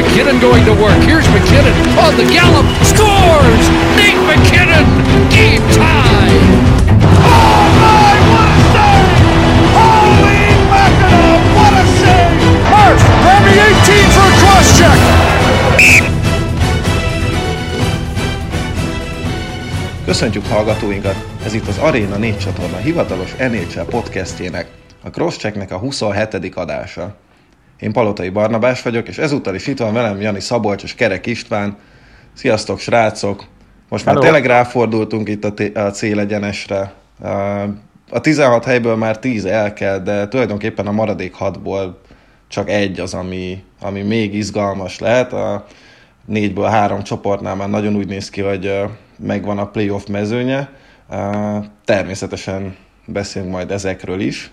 McKinnon going to work. Here's McKinnon on the gallop. Scores! Nate McKinnon! Game tie! Oh my, what a save! Holy mackerel, what a save! Hurst, Remy 18 for a cross check! Köszöntjük hallgatóinkat! Ez itt az Arena 4 csatorna hivatalos NHL podcastjének, a Crosschecknek a 27. adása. Én Palotai Barnabás vagyok, és ezúttal is itt van velem Jani Szabolcs és Kerek István. Sziasztok, srácok! Most már tényleg ráfordultunk itt a, t- a célegyenesre. A 16 helyből már 10 el kell, de tulajdonképpen a maradék 6-ból csak egy az, ami, ami még izgalmas lehet. A négyből három csoportnál már nagyon úgy néz ki, hogy megvan a playoff mezőnye. Természetesen beszélünk majd ezekről is.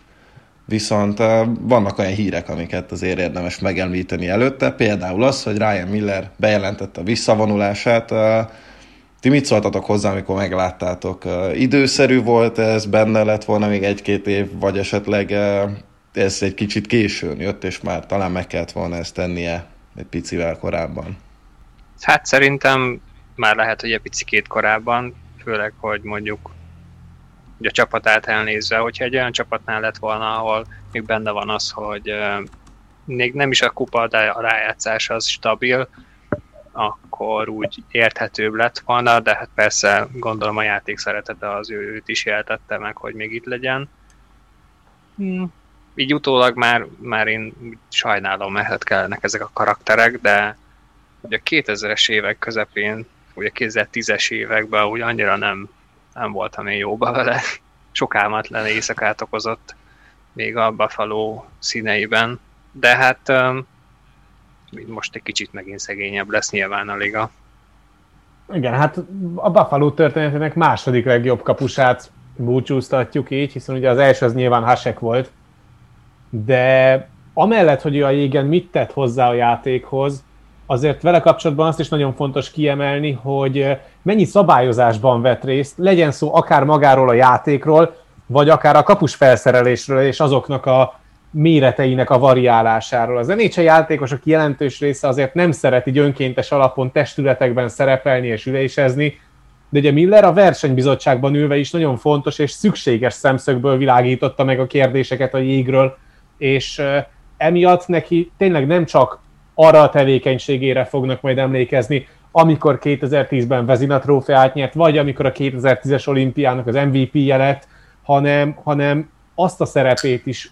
Viszont vannak olyan hírek, amiket azért érdemes megemlíteni előtte, például az, hogy Ryan Miller bejelentette a visszavonulását. Ti mit szóltatok hozzá, amikor megláttátok? Időszerű volt ez, benne lett volna még egy-két év, vagy esetleg ez egy kicsit későn jött, és már talán meg kellett volna ezt tennie egy picivel korábban? Hát szerintem már lehet, hogy egy picit korábban, főleg, hogy mondjuk ugye a csapatát elnézve, hogyha egy olyan csapatnál lett volna, ahol még benne van az, hogy még nem is a kupa, de a rájátszás az stabil, akkor úgy érthetőbb lett volna, de hát persze gondolom a játék szeretete az ő, őt is jeltette meg, hogy még itt legyen. Hmm. Így utólag már, már én sajnálom, mert kellenek ezek a karakterek, de ugye a 2000-es évek közepén, ugye 2010-es években úgy annyira nem nem voltam én jóba vele. Sok álmatlan éjszakát okozott még a Buffalo színeiben, de hát most egy kicsit megint szegényebb lesz nyilván a liga. Igen, hát a Buffalo történetének második legjobb kapusát búcsúztatjuk így, hiszen ugye az első az nyilván Hasek volt, de amellett, hogy a jégen mit tett hozzá a játékhoz, azért vele kapcsolatban azt is nagyon fontos kiemelni, hogy mennyi szabályozásban vett részt, legyen szó akár magáról a játékról, vagy akár a kapus felszerelésről és azoknak a méreteinek a variálásáról. Az NHL játékosok jelentős része azért nem szeret így önkéntes alapon testületekben szerepelni és ülésezni, de ugye Miller a versenybizottságban ülve is nagyon fontos és szükséges szemszögből világította meg a kérdéseket a jégről, és emiatt neki tényleg nem csak arra a tevékenységére fognak majd emlékezni, amikor 2010-ben Vezina trófeát nyert, vagy amikor a 2010-es olimpiának az MVP-je hanem, hanem azt a szerepét is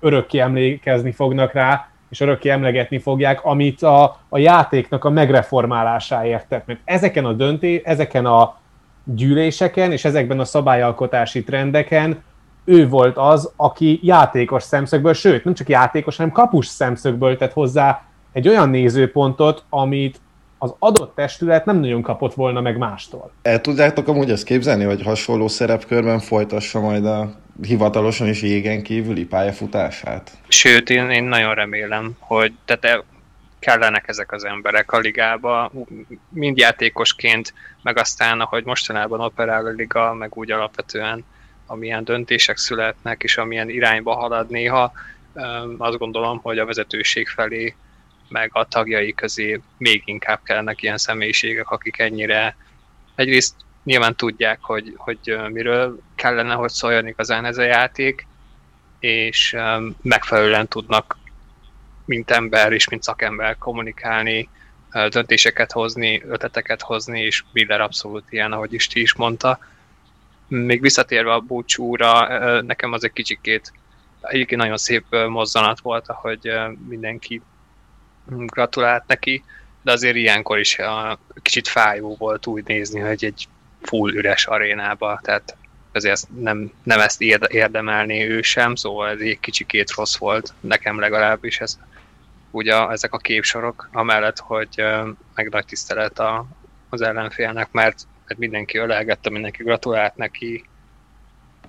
örökké emlékezni fognak rá, és örökké emlegetni fogják, amit a, a játéknak a megreformálásáért tett. Mert ezeken a dönté, ezeken a gyűléseken és ezekben a szabályalkotási trendeken ő volt az, aki játékos szemszögből, sőt, nem csak játékos, hanem kapus szemszögből tett hozzá egy olyan nézőpontot, amit az adott testület nem nagyon kapott volna meg mástól. El tudjátok amúgy ezt képzelni, hogy hasonló szerepkörben folytassa majd a hivatalosan is jégen kívüli pályafutását? Sőt, én, én nagyon remélem, hogy tehát kellenek ezek az emberek a ligába, mind játékosként, meg aztán, ahogy mostanában operál a liga, meg úgy alapvetően, amilyen döntések születnek, és amilyen irányba halad néha, azt gondolom, hogy a vezetőség felé meg a tagjai közé még inkább kellenek ilyen személyiségek, akik ennyire egyrészt nyilván tudják, hogy, hogy miről kellene, hogy szóljon igazán ez a játék, és megfelelően tudnak mint ember és mint szakember kommunikálni, döntéseket hozni, ötleteket hozni, és Miller abszolút ilyen, ahogy Isti is mondta. Még visszatérve a búcsúra, nekem az egy kicsikét egyébként nagyon szép mozzanat volt, ahogy mindenki gratulált neki, de azért ilyenkor is a, kicsit fájó volt úgy nézni, hogy egy full üres arénába, tehát azért nem, nem ezt érdemelné ő sem, szóval ez egy kicsikét rossz volt, nekem legalábbis ez, ugye ezek a képsorok, amellett, hogy meg nagy tisztelet a, az ellenfélnek, mert, mert mindenki ölelgette, mindenki gratulált neki,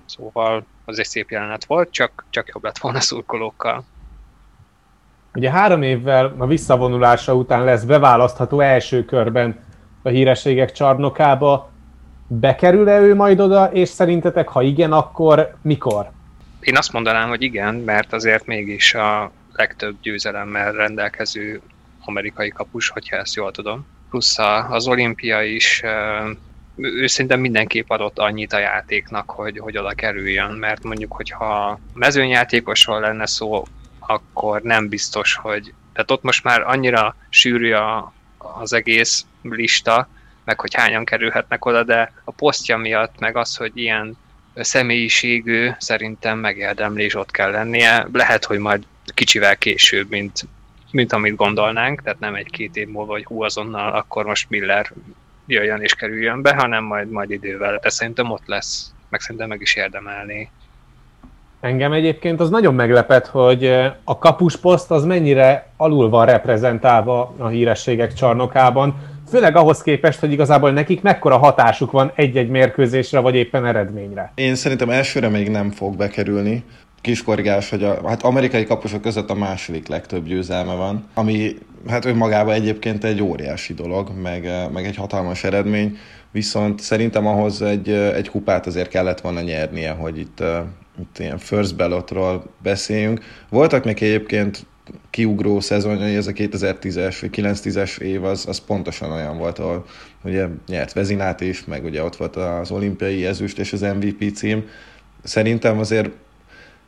szóval az egy szép jelenet volt, csak, csak jobb lett volna szurkolókkal. Ugye három évvel a visszavonulása után lesz beválasztható első körben a hírességek csarnokába. Bekerül-e ő majd oda, és szerintetek, ha igen, akkor mikor? Én azt mondanám, hogy igen, mert azért mégis a legtöbb győzelemmel rendelkező amerikai kapus, hogyha ezt jól tudom. Plusz az olimpia is ő szerintem mindenképp adott annyit a játéknak, hogy, hogy oda kerüljön, mert mondjuk, hogyha mezőnyjátékosról lenne szó, akkor nem biztos, hogy... Tehát ott most már annyira sűrű a, az egész lista, meg hogy hányan kerülhetnek oda, de a posztja miatt, meg az, hogy ilyen személyiségű, szerintem megérdemli, és ott kell lennie. Lehet, hogy majd kicsivel később, mint, mint amit gondolnánk, tehát nem egy-két év múlva, hogy hú, azonnal, akkor most Miller jöjjön és kerüljön be, hanem majd, majd idővel. De szerintem ott lesz, meg szerintem meg is érdemelni. Engem egyébként az nagyon meglepett, hogy a kapusposzt az mennyire alul van reprezentálva a hírességek csarnokában, főleg ahhoz képest, hogy igazából nekik mekkora hatásuk van egy-egy mérkőzésre, vagy éppen eredményre. Én szerintem elsőre még nem fog bekerülni. Kis korrigás, hogy a hát amerikai kapusok között a második legtöbb győzelme van, ami hát önmagában egyébként egy óriási dolog, meg, meg egy hatalmas eredmény, viszont szerintem ahhoz egy, egy kupát azért kellett volna nyernie, hogy itt ilyen first ballotról beszéljünk. Voltak még egyébként kiugró szezonjai, ez a 2010-es vagy 9-10-es év, az, az pontosan olyan volt, ahol ugye nyert Vezinát is, meg ugye ott volt az olimpiai ezüst és az MVP cím. Szerintem azért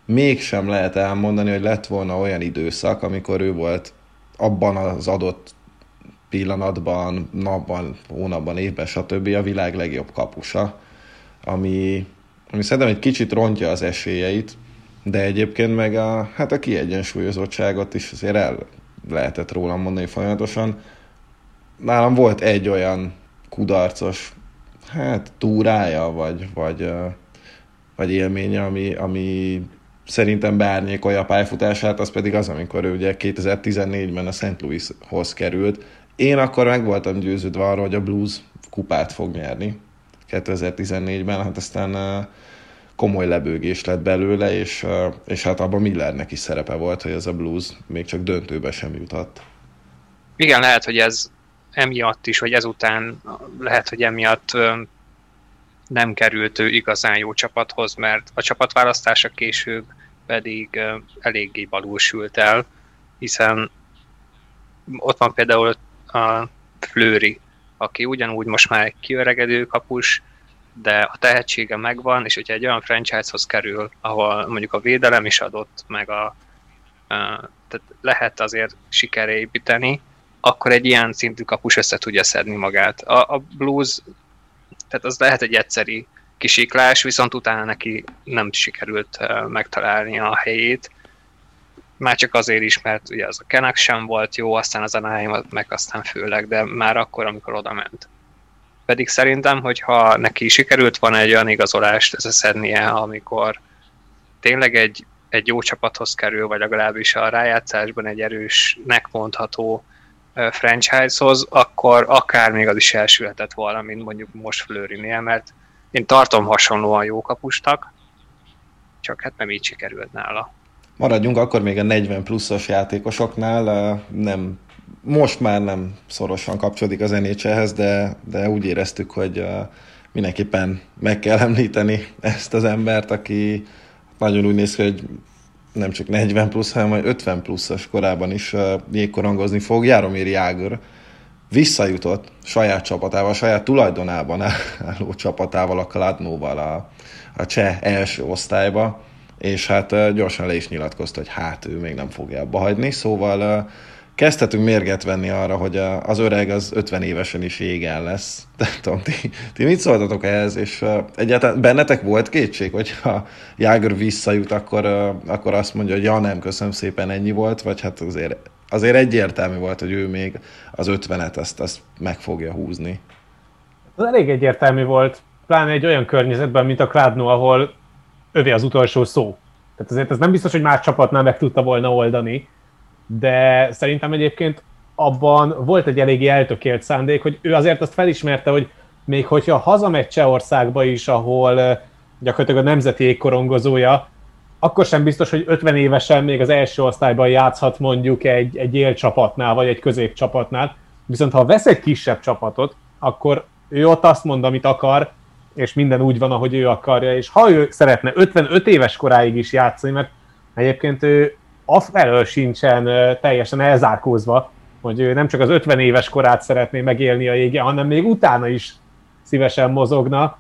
mégsem lehet elmondani, hogy lett volna olyan időszak, amikor ő volt abban az adott pillanatban, napban, hónapban, évben, stb. a világ legjobb kapusa, ami, ami szerintem egy kicsit rontja az esélyeit, de egyébként meg a, hát a kiegyensúlyozottságot is azért el lehetett rólam mondani folyamatosan. Nálam volt egy olyan kudarcos, hát túrája, vagy, vagy, vagy élménye, ami, ami szerintem beárnyékolja a pályafutását, az pedig az, amikor ő ugye 2014-ben a St. Louishoz került. Én akkor meg voltam győződve arról, hogy a Blues kupát fog nyerni 2014-ben, hát aztán komoly lebőgés lett belőle, és, és hát abban Millernek is szerepe volt, hogy ez a Blues még csak döntőbe sem jutott. Igen, lehet, hogy ez emiatt is, vagy ezután lehet, hogy emiatt nem került ő igazán jó csapathoz, mert a csapatválasztása később pedig eléggé balúsült el, hiszen ott van például a Flőri, aki ugyanúgy most már egy kiöregedő kapus, de a tehetsége megvan, és hogyha egy olyan franchise-hoz kerül, ahol mondjuk a védelem is adott, meg a, tehát lehet azért sikerre építeni, akkor egy ilyen szintű kapus össze tudja szedni magát. A, a Blues, tehát az lehet egy egyszeri kisiklás, viszont utána neki nem sikerült megtalálni a helyét. Már csak azért is, mert ugye az a Kenak sem volt jó, aztán az Anaheim meg aztán főleg, de már akkor, amikor oda ment. Pedig szerintem, hogyha neki sikerült van egy olyan igazolást összeszednie, amikor tényleg egy, egy jó csapathoz kerül, vagy legalábbis a rájátszásban egy erősnek mondható franchise-hoz, akkor akár még az is elsülhetett volna, mint mondjuk most Flőrinél, mert én tartom hasonlóan jó kapustak, csak hát nem így sikerült nála. Maradjunk akkor még a 40 pluszos játékosoknál, nem, most már nem szorosan kapcsolódik az nhl de, de úgy éreztük, hogy mindenképpen meg kell említeni ezt az embert, aki nagyon úgy néz ki, hogy nem csak 40 plusz, hanem majd 50 pluszos korában is jégkorongozni fog. Jaromir Jágor, visszajutott saját csapatával, saját tulajdonában álló csapatával, a Kladnóval a, a cseh első osztályba, és hát gyorsan le is nyilatkozta, hogy hát ő még nem fogja abba hagyni, szóval kezdhetünk mérget venni arra, hogy az öreg az 50 évesen is égen lesz. De tudom, ti, ti mit szóltatok ehhez, és egyáltalán bennetek volt kétség, hogy ha Jágor visszajut, akkor, akkor azt mondja, hogy ja nem, köszönöm szépen, ennyi volt, vagy hát azért azért egyértelmű volt, hogy ő még az 50-et ezt, ezt meg fogja húzni. Ez elég egyértelmű volt, pláne egy olyan környezetben, mint a Kladno, ahol övé az utolsó szó. Tehát azért ez nem biztos, hogy más csapatnál meg tudta volna oldani, de szerintem egyébként abban volt egy eléggé eltökélt szándék, hogy ő azért azt felismerte, hogy még hogyha hazamegy Csehországba is, ahol eh, gyakorlatilag a nemzeti égkorongozója, akkor sem biztos, hogy 50 évesen még az első osztályban játszhat mondjuk egy, egy élcsapatnál, vagy egy középcsapatnál. Viszont ha vesz egy kisebb csapatot, akkor ő ott azt mond, amit akar, és minden úgy van, ahogy ő akarja, és ha ő szeretne 55 éves koráig is játszani, mert egyébként ő afelől sincsen teljesen elzárkózva, hogy ő nem csak az 50 éves korát szeretné megélni a jége, hanem még utána is szívesen mozogna,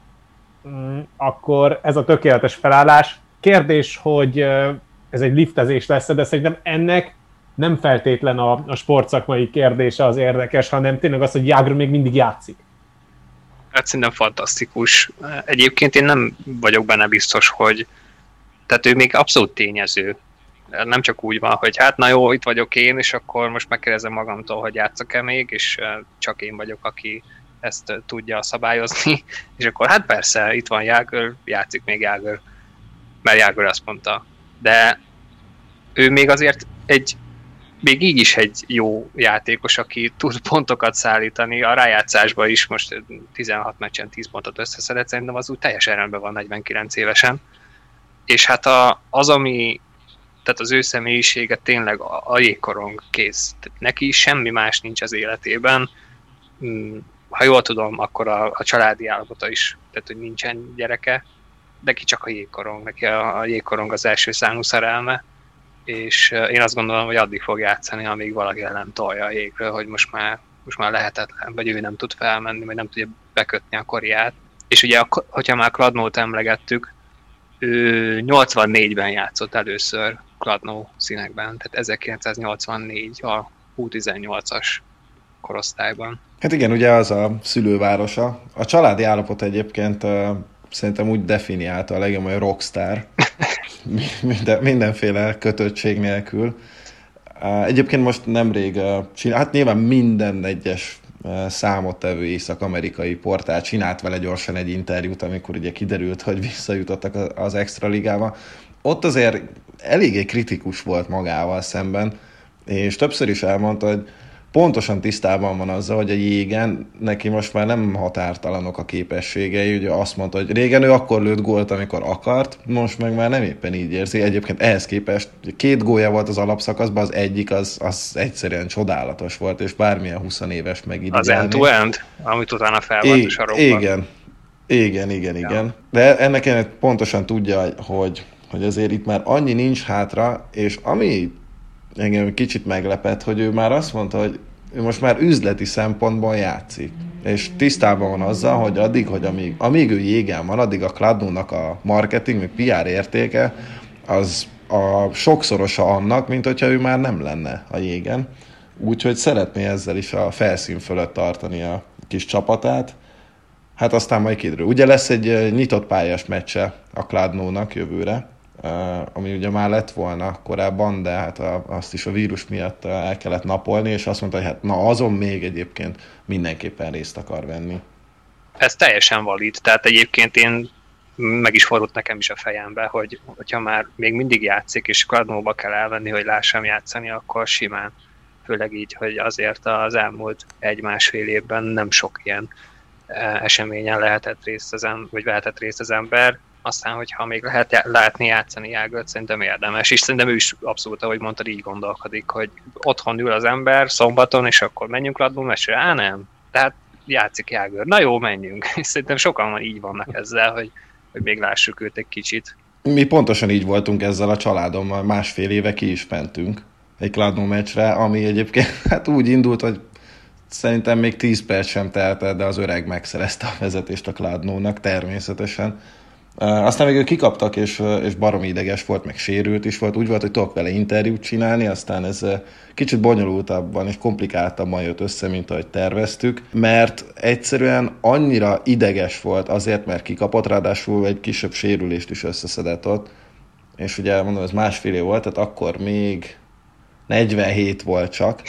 mm, akkor ez a tökéletes felállás. Kérdés, hogy ez egy liftezés lesz, de szerintem ennek nem feltétlen a, a sportszakmai kérdése az érdekes, hanem tényleg az, hogy Jágr még mindig játszik. Hát szerintem fantasztikus. Egyébként én nem vagyok benne biztos, hogy tehát ő még abszolút tényező. Nem csak úgy van, hogy hát na jó, itt vagyok én, és akkor most megkérdezem magamtól, hogy játszok-e még, és csak én vagyok, aki ezt tudja szabályozni, és akkor hát persze, itt van Jágör, játszik még Jágör, mert Jágör azt mondta. De ő még azért egy még így is egy jó játékos, aki tud pontokat szállítani, a rájátszásban is most 16 meccsen 10 pontot összeszedett, szerintem az úgy teljesen rendben van 49 évesen. És hát a, az, ami, tehát az ő személyisége tényleg a, a jégkorong kész. Tehát neki semmi más nincs az életében. Hmm, ha jól tudom, akkor a, a családi állapota is, tehát hogy nincsen gyereke, de ki csak a jégkorong, neki a, a jégkorong az első számú szerelme, és én azt gondolom, hogy addig fog játszani, amíg valaki ellen tolja a jégről, hogy most már, most már lehetetlen, vagy ő nem tud felmenni, vagy nem tudja bekötni a koriát. És ugye, hogyha már Kladnót emlegettük, ő 84-ben játszott először Kladnó színekben, tehát 1984 a U18-as korosztályban. Hát igen, ugye az a szülővárosa. A családi állapot egyébként szerintem úgy definiálta a legjobb, hogy rockstar. Minden, mindenféle kötöttség nélkül. Egyébként most nemrég hát nyilván minden egyes számottevő észak-amerikai portál csinált vele gyorsan egy interjút, amikor ugye kiderült, hogy visszajutottak az extra ligába. Ott azért eléggé kritikus volt magával szemben, és többször is elmondta, hogy pontosan tisztában van azzal, hogy a jégen neki most már nem határtalanok a képességei. Ugye azt mondta, hogy régen ő akkor lőtt gólt, amikor akart, most meg már nem éppen így érzi. Egyébként ehhez képest két gólya volt az alapszakaszban, az egyik az, az egyszerűen csodálatos volt, és bármilyen 20 éves meg Az end-to-end, amit utána felvett a sarokban. Igen, igen, igen, ja. igen. De ennek ennek pontosan tudja, hogy, hogy azért itt már annyi nincs hátra, és ami engem kicsit meglepett, hogy ő már azt mondta, hogy ő most már üzleti szempontból játszik. És tisztában van azzal, hogy addig, hogy amíg, amíg ő jégen van, addig a Kladnónak a marketing, meg PR értéke, az a sokszorosa annak, mint hogyha ő már nem lenne a jégen. Úgyhogy szeretné ezzel is a felszín fölött tartani a kis csapatát. Hát aztán majd kiderül. Ugye lesz egy nyitott pályás meccse a Kladnónak jövőre, ami ugye már lett volna korábban, de hát a, azt is a vírus miatt el kellett napolni, és azt mondta, hogy hát na azon még egyébként mindenképpen részt akar venni. Ez teljesen valid, tehát egyébként én meg is fordult nekem is a fejembe, hogy hogyha már még mindig játszik, és kardnóba kell elvenni, hogy lássam játszani, akkor simán. Főleg így, hogy azért az elmúlt egy-másfél évben nem sok ilyen eseményen lehetett részt az, em- vagy vehetett részt az ember, aztán, hogyha még lehet látni játszani Jágört, szerintem érdemes, és szerintem ő is abszolút, ahogy mondtad, így gondolkodik, hogy otthon ül az ember szombaton, és akkor menjünk Radbum mesére, á nem, tehát játszik Jágör, na jó, menjünk, és szerintem sokan van így vannak ezzel, hogy, hogy még lássuk őt egy kicsit. Mi pontosan így voltunk ezzel a családommal, másfél éve ki is mentünk egy Kladno meccsre, ami egyébként hát úgy indult, hogy szerintem még 10 perc sem telt de az öreg megszerezte a vezetést a Kladnónak természetesen aztán végül kikaptak, és, és baromi ideges volt, meg sérült is volt. Úgy volt, hogy tudok vele interjút csinálni, aztán ez kicsit bonyolultabban és komplikáltabban jött össze, mint ahogy terveztük, mert egyszerűen annyira ideges volt azért, mert kikapott, ráadásul egy kisebb sérülést is összeszedett ott, és ugye mondom, ez másfél év volt, tehát akkor még 47 volt csak,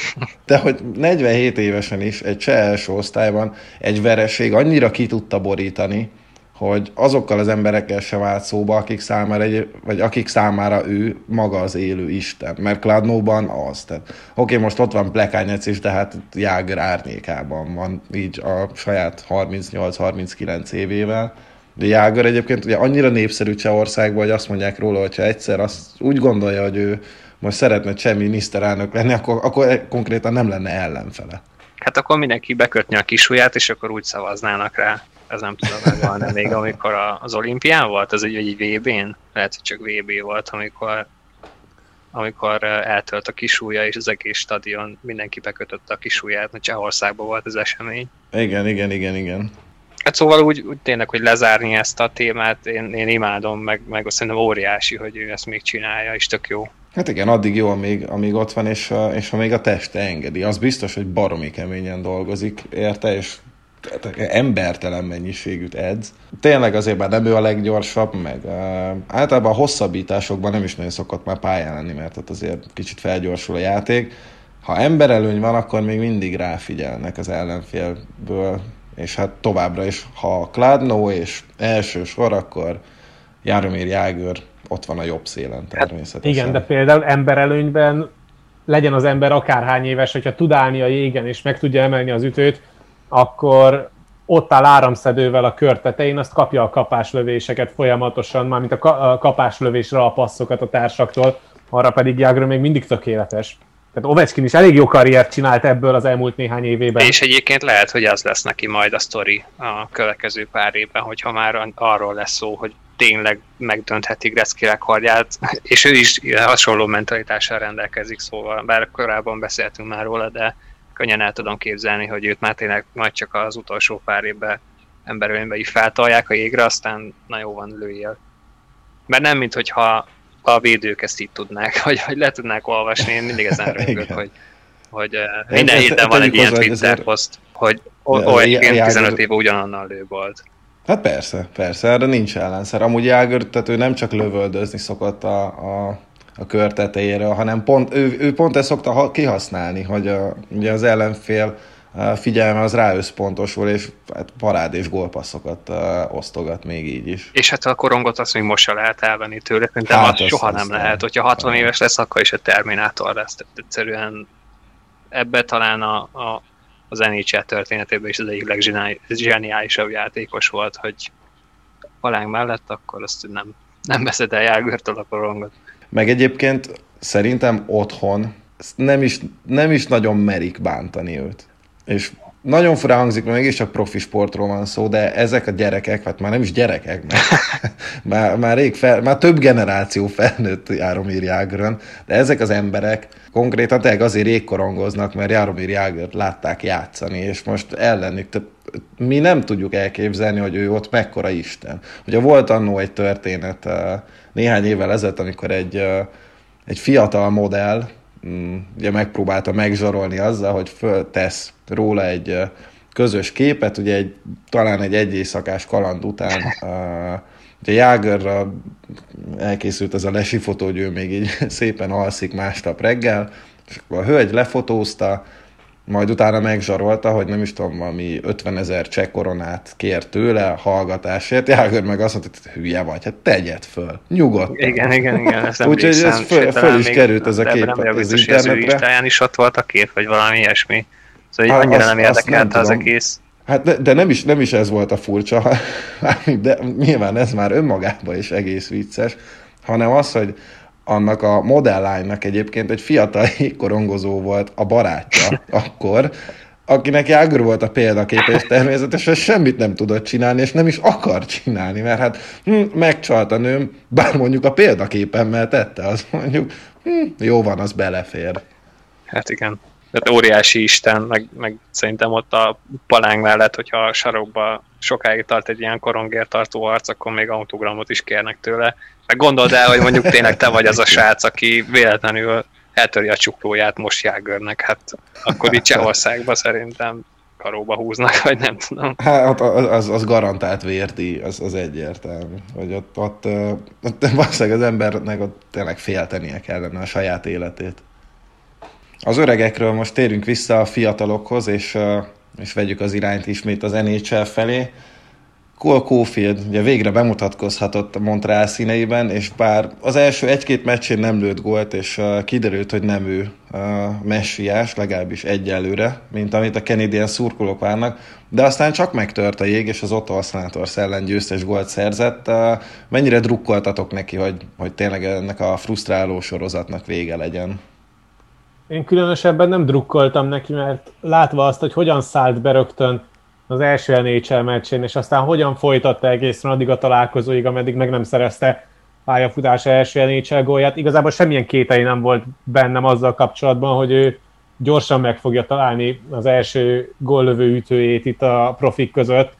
de hogy 47 évesen is egy cseh első osztályban egy vereség annyira ki tudta borítani, hogy azokkal az emberekkel sem állt szóba, akik számára, egy, vagy akik számára ő maga az élő Isten. Mert Kladnóban az. Tehát, oké, most ott van Plekányec is, de hát Jágr árnyékában van, így a saját 38-39 évével. De Jágr egyébként ugye annyira népszerű Csehországban, hogy azt mondják róla, hogyha egyszer azt úgy gondolja, hogy ő most szeretne cseh miniszterelnök lenni, akkor, akkor konkrétan nem lenne ellenfele. Hát akkor mindenki bekötni a kisujját, és akkor úgy szavaznának rá ez nem tudom, megvan még amikor az olimpián volt, az egy, egy VB-n? Lehet, hogy csak VB volt, amikor amikor eltölt a kisúja, és az egész stadion mindenki bekötötte a kisúját, mert Csehországban volt az esemény. Igen, igen, igen, igen. Hát szóval úgy, úgy tényleg, hogy lezárni ezt a témát, én, én imádom, meg, meg azt szerintem óriási, hogy ő ezt még csinálja, és tök jó. Hát igen, addig jó, amíg, amíg ott van, és, és amíg a teste engedi. Az biztos, hogy baromi keményen dolgozik érte, és embertelen mennyiségűt edz. Tényleg azért már nem ő a leggyorsabb, meg uh, általában a hosszabbításokban nem is nagyon szokott már pályán lenni, mert ott azért kicsit felgyorsul a játék. Ha emberelőny van, akkor még mindig ráfigyelnek az ellenfélből, és hát továbbra is, ha Kladno és első sor, akkor Jaromir Jágör ott van a jobb szélen hát természetesen. Hát igen, de például emberelőnyben legyen az ember akárhány éves, hogyha tud állni a jégen és meg tudja emelni az ütőt, akkor ott áll áramszedővel a kör tetején, azt kapja a kapáslövéseket folyamatosan, mármint a kapáslövésre a passzokat a társaktól, arra pedig Jágról még mindig tökéletes. Tehát Ovechkin is elég jó karriert csinált ebből az elmúlt néhány évében. És egyébként lehet, hogy az lesz neki majd a sztori a következő pár évben, hogyha már arról lesz szó, hogy tényleg megdöntheti Gretzky rekordját, és ő is hasonló mentalitással rendelkezik, szóval bár korábban beszéltünk már róla, de könnyen el tudom képzelni, hogy őt már tényleg majd csak az utolsó pár évben emberölénybe is feltalják a jégre, aztán na jó van, lőjél. Mert nem, mint hogyha a védők ezt így tudnák, vagy hogy le tudnák olvasni, én mindig ezen rögök, hogy, hogy minden héten van egy ilyen Twitter poszt, hogy olyan 15 éve ugyanannal lő volt. Hát persze, persze, erre nincs ellenszer. Amúgy Jágör, tehát ő nem csak lövöldözni szokott a, a, a kör tetejére, hanem pont, ő, ő pont ezt szokta kihasználni, hogy a, ugye az ellenfél figyelme az ráösszpontosul, és hát parád és gólpasszokat osztogat még így is. És hát a korongot azt még most se lehet elvenni tőle, szerintem hát az soha nem lehet. Hogyha 60 éves lesz, akkor is a Terminátor lesz. Tehát egyszerűen ebbe talán a, a, az NHL történetében is az egyik legzseniálisabb játékos volt, hogy palánk mellett, akkor azt nem, nem veszed el Jágörtől a korongot. Meg egyébként szerintem otthon nem is, nem is nagyon merik bántani őt. És nagyon fura hangzik, mert mégiscsak profi sportról van szó, de ezek a gyerekek, hát már nem is gyerekek, mert már, már, rég fel, már több generáció felnőtt Járomír Jágörön, de ezek az emberek konkrétan tényleg azért régkorongoznak, mert Járomír Jágört látták játszani, és most ellenük, tehát mi nem tudjuk elképzelni, hogy ő ott mekkora Isten. Ugye volt annó egy történet eh, néhány évvel ezelőtt, amikor egy, eh, egy fiatal modell, Mm, ugye megpróbálta megzsarolni azzal, hogy föltesz róla egy közös képet, ugye egy, talán egy egy éjszakás kaland után ugye Jágörra elkészült az a lesi fotó, hogy ő még így szépen alszik másnap reggel, és akkor a hölgy lefotózta, majd utána megzsarolta, hogy nem is tudom, valami 50 ezer cseh koronát kér tőle hallgatásért. Jágör meg azt mondta, hogy hülye vagy, hát tegyed föl, nyugodtan. Igen, igen, igen, ezt Úgyhogy ez föl, föl is került ez a kép nem az internetre. Az is ott volt a kép, vagy valami ilyesmi. Szóval hát, annyira azt, nem érdekelte az egész. Hát de, de nem, is, nem is ez volt a furcsa, de nyilván ez már önmagában is egész vicces, hanem az, hogy annak a modellánynak egyébként egy fiatal korongozó volt a barátja akkor, akinek Jágor volt a példaképe, és természetesen semmit nem tudott csinálni, és nem is akar csinálni, mert hát hm, megcsalt a nőm, bár mondjuk a példaképemmel tette, az mondjuk hm, jó van, az belefér. Hát igen. Tehát óriási Isten, meg, meg szerintem ott a palánk mellett, hogyha a sarokba sokáig tart egy ilyen korongért tartó arc, akkor még autogramot is kérnek tőle. Meg gondold el, hogy mondjuk tényleg te vagy az a srác, aki véletlenül eltöri a csuklóját most Jágörnek, hát akkor itt Csehországban szerintem karóba húznak, vagy nem tudom. Hát az, az garantált vérdi, az, az egyértelmű. Hogy ott, ott, ott valószínűleg az embernek ott tényleg féltenie kellene a saját életét. Az öregekről most térünk vissza a fiatalokhoz, és, és vegyük az irányt ismét az NHL felé. Cole Caulfield ugye végre bemutatkozhatott a Montreal színeiben, és bár az első egy-két meccsén nem lőtt gólt, és kiderült, hogy nem ő uh, messiás, legalábbis egyelőre, mint amit a Canadian szurkolók várnak, de aztán csak megtört a jég, és az Otto Senators ellen győztes gólt szerzett. Mennyire drukkoltatok neki, hogy, hogy tényleg ennek a frusztráló sorozatnak vége legyen? Én különösebben nem drukkoltam neki, mert látva azt, hogy hogyan szállt be rögtön az első NHL meccsén, és aztán hogyan folytatta egészen addig a találkozóig, ameddig meg nem szerezte pályafutása első NHL gólját. Igazából semmilyen kétei nem volt bennem azzal kapcsolatban, hogy ő gyorsan meg fogja találni az első góllövő ütőjét itt a profik között.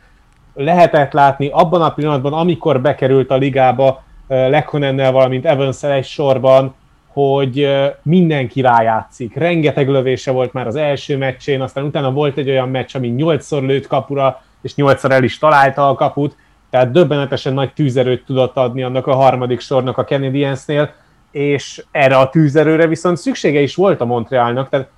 Lehetett látni abban a pillanatban, amikor bekerült a ligába Lekonennel, valamint evans egy sorban, hogy mindenki rájátszik. Rengeteg lövése volt már az első meccsén, aztán utána volt egy olyan meccs, ami nyolcszor lőtt kapura, és nyolcszor el is találta a kaput, tehát döbbenetesen nagy tűzerőt tudott adni annak a harmadik sornak a Canadiensnél, és erre a tűzerőre viszont szüksége is volt a Montrealnak, tehát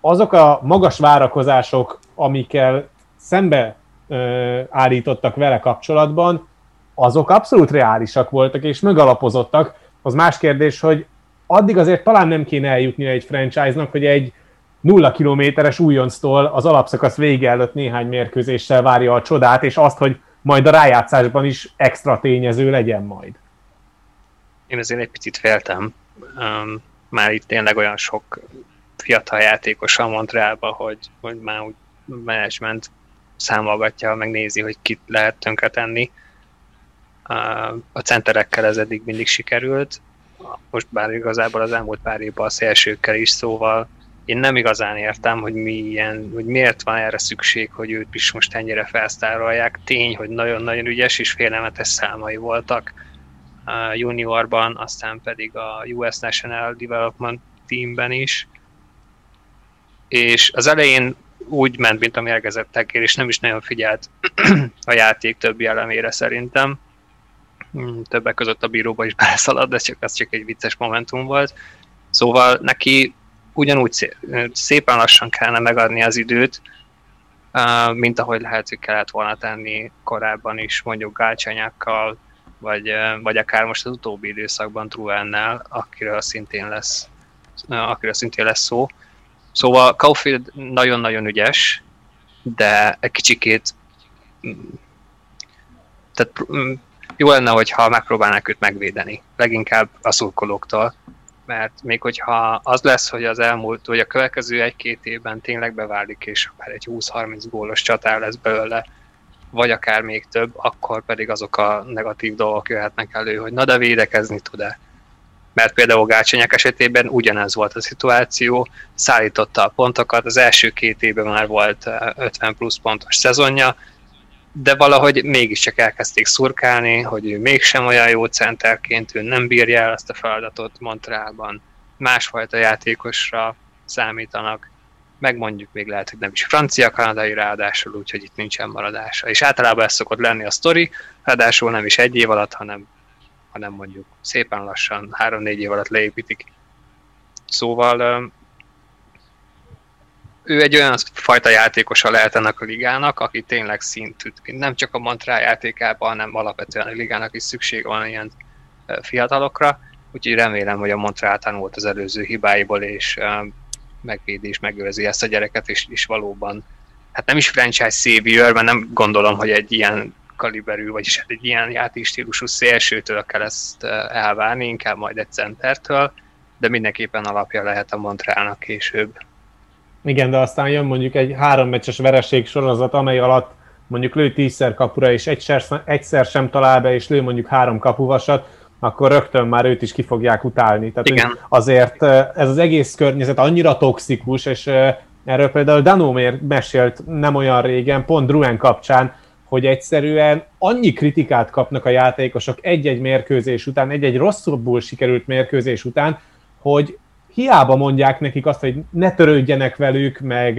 azok a magas várakozások, amikkel szembe ö, állítottak vele kapcsolatban, azok abszolút reálisak voltak és megalapozottak. Az más kérdés, hogy addig azért talán nem kéne eljutni egy franchise-nak, hogy egy nulla kilométeres újonctól az alapszakasz vége előtt néhány mérkőzéssel várja a csodát, és azt, hogy majd a rájátszásban is extra tényező legyen majd. Én azért egy picit féltem. Um, már itt tényleg olyan sok fiatal játékos a Montrealba, hogy, hogy már úgy management számolgatja, megnézi, hogy kit lehet tönkretenni. A centerekkel ez eddig mindig sikerült, most bár igazából az elmúlt pár évben a szélsőkkel is, szóval én nem igazán értem, hogy, milyen, hogy miért van erre szükség, hogy őt is most ennyire felsztárolják. Tény, hogy nagyon-nagyon ügyes és félelmetes számai voltak a juniorban, aztán pedig a US National Development Teamben is. És az elején úgy ment, mint a mérgezettekért, és nem is nagyon figyelt a játék többi elemére szerintem. Hmm, többek között a bíróba is beleszaladt, de csak, az csak egy vicces momentum volt. Szóval neki ugyanúgy szépen lassan kellene megadni az időt, mint ahogy lehet, hogy kellett volna tenni korábban is, mondjuk gálcsanyákkal, vagy, vagy akár most az utóbbi időszakban Truennel, akiről szintén lesz, akiről szintén lesz szó. Szóval Caulfield nagyon-nagyon ügyes, de egy kicsikét tehát jó lenne, hogyha megpróbálnák őt megvédeni, leginkább a szurkolóktól, mert még hogyha az lesz, hogy az elmúlt, vagy a következő egy-két évben tényleg beválik, és akár egy 20-30 gólos csatár lesz belőle, vagy akár még több, akkor pedig azok a negatív dolgok jöhetnek elő, hogy na de védekezni tud-e. Mert például Gácsonyák esetében ugyanez volt a szituáció, szállította a pontokat, az első két évben már volt 50 plusz pontos szezonja, de valahogy mégiscsak elkezdték szurkálni, hogy ő mégsem olyan jó centerként, ő nem bírja el azt a feladatot Montrealban. Másfajta játékosra számítanak, meg mondjuk még lehet, hogy nem is francia-kanadai ráadásul, úgyhogy itt nincsen maradása. És általában ez szokott lenni a sztori, ráadásul nem is egy év alatt, hanem, hanem mondjuk szépen lassan, három-négy év alatt leépítik. Szóval ő egy olyan fajta játékosa lehet ennek a ligának, aki tényleg szintűt, nem csak a Montreal játékában, hanem alapvetően a ligának is szükség van ilyen fiatalokra, úgyhogy remélem, hogy a Montreal tanult az előző hibáiból, és megvédi és megőrzi ezt a gyereket, és, és valóban, hát nem is franchise savior, mert nem gondolom, hogy egy ilyen kaliberű, vagyis hát egy ilyen játékstílusú szélsőtől kell ezt elvárni, inkább majd egy centertől, de mindenképpen alapja lehet a Montrealnak később. Igen, de aztán jön mondjuk egy három meccses vereség sorozat, amely alatt mondjuk lő tízszer kapura, és egyszer, egyszer sem talál be, és lő mondjuk három kapuvasat, akkor rögtön már őt is ki fogják utálni. Tehát Igen. azért ez az egész környezet annyira toxikus, és erről például Dano mesélt nem olyan régen, pont Druen kapcsán, hogy egyszerűen annyi kritikát kapnak a játékosok egy-egy mérkőzés után, egy-egy rosszabbul sikerült mérkőzés után, hogy hiába mondják nekik azt, hogy ne törődjenek velük, meg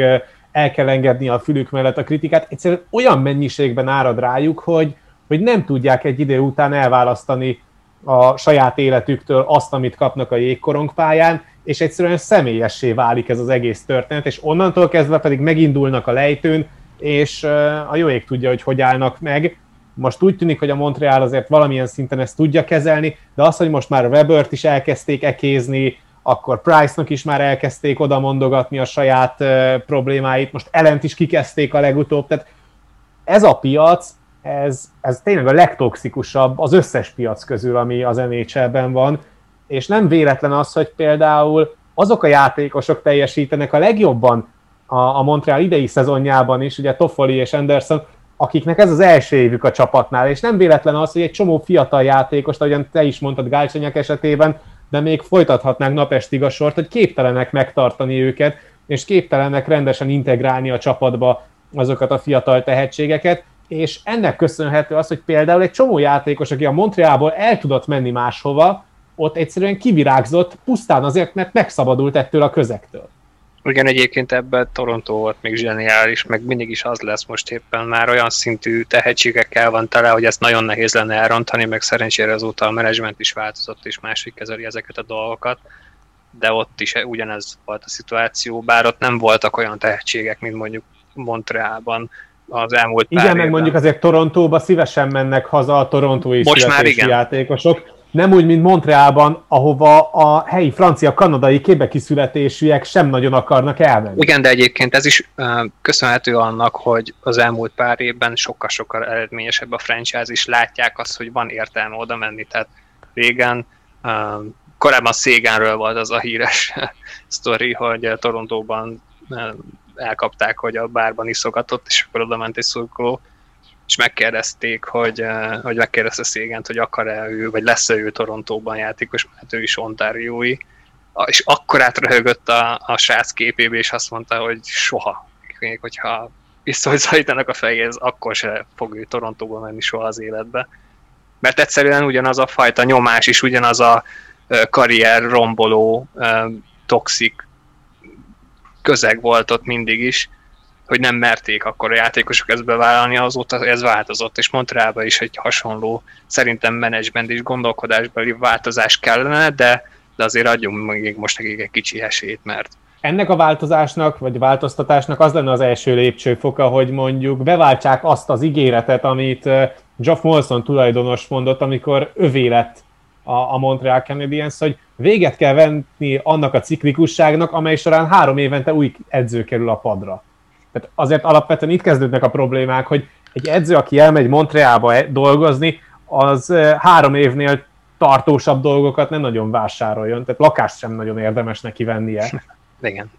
el kell engedni a fülük mellett a kritikát, egyszerűen olyan mennyiségben árad rájuk, hogy, hogy nem tudják egy idő után elválasztani a saját életüktől azt, amit kapnak a jégkorongpályán, és egyszerűen személyessé válik ez az egész történet, és onnantól kezdve pedig megindulnak a lejtőn, és a jó ég tudja, hogy hogy állnak meg. Most úgy tűnik, hogy a Montreal azért valamilyen szinten ezt tudja kezelni, de az, hogy most már Webert is elkezdték ekézni, akkor Price-nak is már elkezdték oda mondogatni a saját problémáit, most Ellent is kikezdték a legutóbb, tehát ez a piac, ez, ez tényleg a legtoxikusabb az összes piac közül, ami az NHL-ben van, és nem véletlen az, hogy például azok a játékosok teljesítenek a legjobban a, a Montreal idei szezonjában is, ugye Toffoli és Anderson, akiknek ez az első évük a csapatnál, és nem véletlen az, hogy egy csomó fiatal játékos, ahogyan te is mondtad Gálcsonyák esetében, de még folytathatnánk napestig a sort, hogy képtelenek megtartani őket, és képtelenek rendesen integrálni a csapatba azokat a fiatal tehetségeket, és ennek köszönhető az, hogy például egy csomó játékos, aki a Montrealból el tudott menni máshova, ott egyszerűen kivirágzott, pusztán azért, mert megszabadult ettől a közektől. Igen, egyébként ebben Toronto volt még zseniális, meg mindig is az lesz most éppen már olyan szintű tehetségekkel van tele, hogy ezt nagyon nehéz lenne elrontani, meg szerencsére azóta a menedzsment is változott, és másik kezeli ezeket a dolgokat, de ott is ugyanez volt a szituáció, bár ott nem voltak olyan tehetségek, mint mondjuk Montrealban az elmúlt Igen, meg évben. mondjuk azért Torontóba szívesen mennek haza a torontói Most már igen. játékosok, nem úgy, mint Montrealban, ahova a helyi francia-kanadai születésűek sem nagyon akarnak elmenni. Igen, de egyébként ez is köszönhető annak, hogy az elmúlt pár évben sokkal-sokkal eredményesebb a franchise, is látják azt, hogy van értelme oda menni. Tehát régen, korábban Szégenről volt az a híres sztori, hogy Torontóban elkapták, hogy a bárban iszogatott, és akkor oda ment egy szurkoló, és megkérdezték, hogy, eh, hogy megkérdezte Szégent, hogy akar-e ő, vagy lesz-e ő Torontóban játékos, mert ő is ontáriói, és akkor átröhögött a, a srác képébe, és azt mondta, hogy soha, még hogyha visszahozzaítanak a fejéhez, akkor se fog ő Torontóba menni soha az életbe. Mert egyszerűen ugyanaz a fajta nyomás is, ugyanaz a karrier romboló, toxik közeg volt ott mindig is, hogy nem merték akkor a játékosok ezt bevállalni, azóta ez változott, és Montrealban is egy hasonló, szerintem menedzsment és gondolkodásbeli változás kellene, de, de azért adjunk még most nekik egy kicsi esélyt, mert ennek a változásnak, vagy változtatásnak az lenne az első lépcsőfoka, hogy mondjuk beváltsák azt az ígéretet, amit Geoff Molson tulajdonos mondott, amikor övé lett a, a Montreal Canadiens, hogy véget kell venni annak a ciklikusságnak, amely során három évente új edző kerül a padra. Tehát azért alapvetően itt kezdődnek a problémák, hogy egy edző, aki elmegy Montrealba e- dolgozni, az három évnél tartósabb dolgokat nem nagyon vásároljon, tehát lakást sem nagyon érdemes neki vennie. Igen.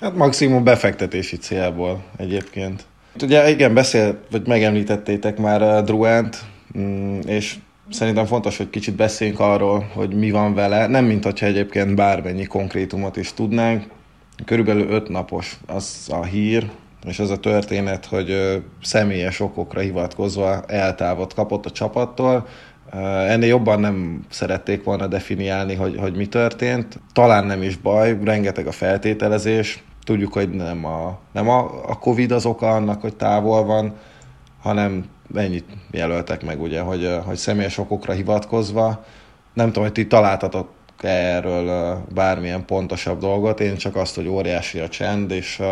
Hát maximum befektetési célból egyébként. Ugye igen, beszél, vagy megemlítettétek már Druent, mm, és szerintem fontos, hogy kicsit beszéljünk arról, hogy mi van vele. Nem, mint hogyha egyébként bármennyi konkrétumot is tudnánk. Körülbelül öt napos az a hír, és az a történet, hogy személyes okokra hivatkozva eltávot kapott a csapattól. Ennél jobban nem szerették volna definiálni, hogy, hogy mi történt. Talán nem is baj, rengeteg a feltételezés. Tudjuk, hogy nem a, nem a, a Covid az oka annak, hogy távol van, hanem ennyit jelöltek meg, ugye, hogy, hogy személyes okokra hivatkozva. Nem tudom, hogy ti találtatok erről bármilyen pontosabb dolgot, én csak azt, hogy óriási a csend, és,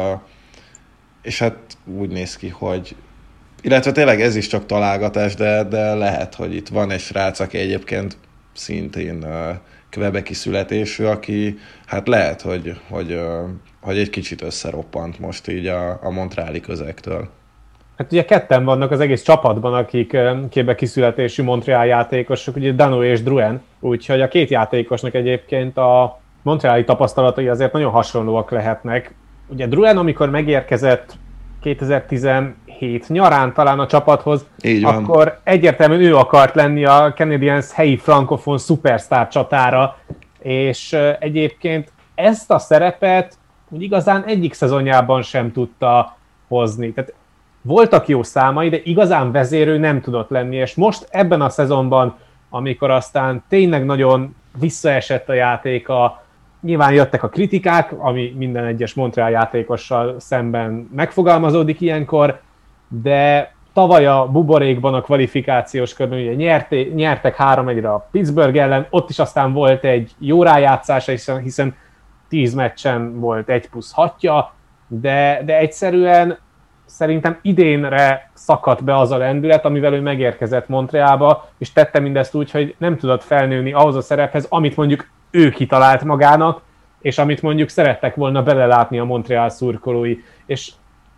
és hát úgy néz ki, hogy illetve tényleg ez is csak találgatás, de, de lehet, hogy itt van egy srác, aki egyébként szintén kvebeki születésű, aki hát lehet, hogy, hogy, hogy egy kicsit összeroppant most így a, a Montreali közegtől. Hát ugye ketten vannak az egész csapatban, akik kébe kiszületésű Montreal játékosok, ugye Dano és Druen, úgyhogy a két játékosnak egyébként a Montreali tapasztalatai azért nagyon hasonlóak lehetnek. Ugye Druen, amikor megérkezett 2017 nyarán talán a csapathoz, akkor egyértelműen ő akart lenni a Canadiens helyi frankofon szupersztár csatára, és egyébként ezt a szerepet úgy igazán egyik szezonjában sem tudta hozni. Tehát voltak jó számai, de igazán vezérő nem tudott lenni, és most ebben a szezonban, amikor aztán tényleg nagyon visszaesett a játéka, nyilván jöttek a kritikák, ami minden egyes Montreal játékossal szemben megfogalmazódik ilyenkor, de tavaly a buborékban a kvalifikációs körben ugye nyerte, nyertek 3 1 a Pittsburgh ellen, ott is aztán volt egy jó rájátszása, hiszen, hiszen 10 meccsen volt 1 plusz 6 de, de egyszerűen szerintem idénre szakadt be az a lendület, amivel ő megérkezett Montrealba, és tette mindezt úgy, hogy nem tudott felnőni ahhoz a szerephez, amit mondjuk ő kitalált magának, és amit mondjuk szerettek volna belelátni a Montreal szurkolói. És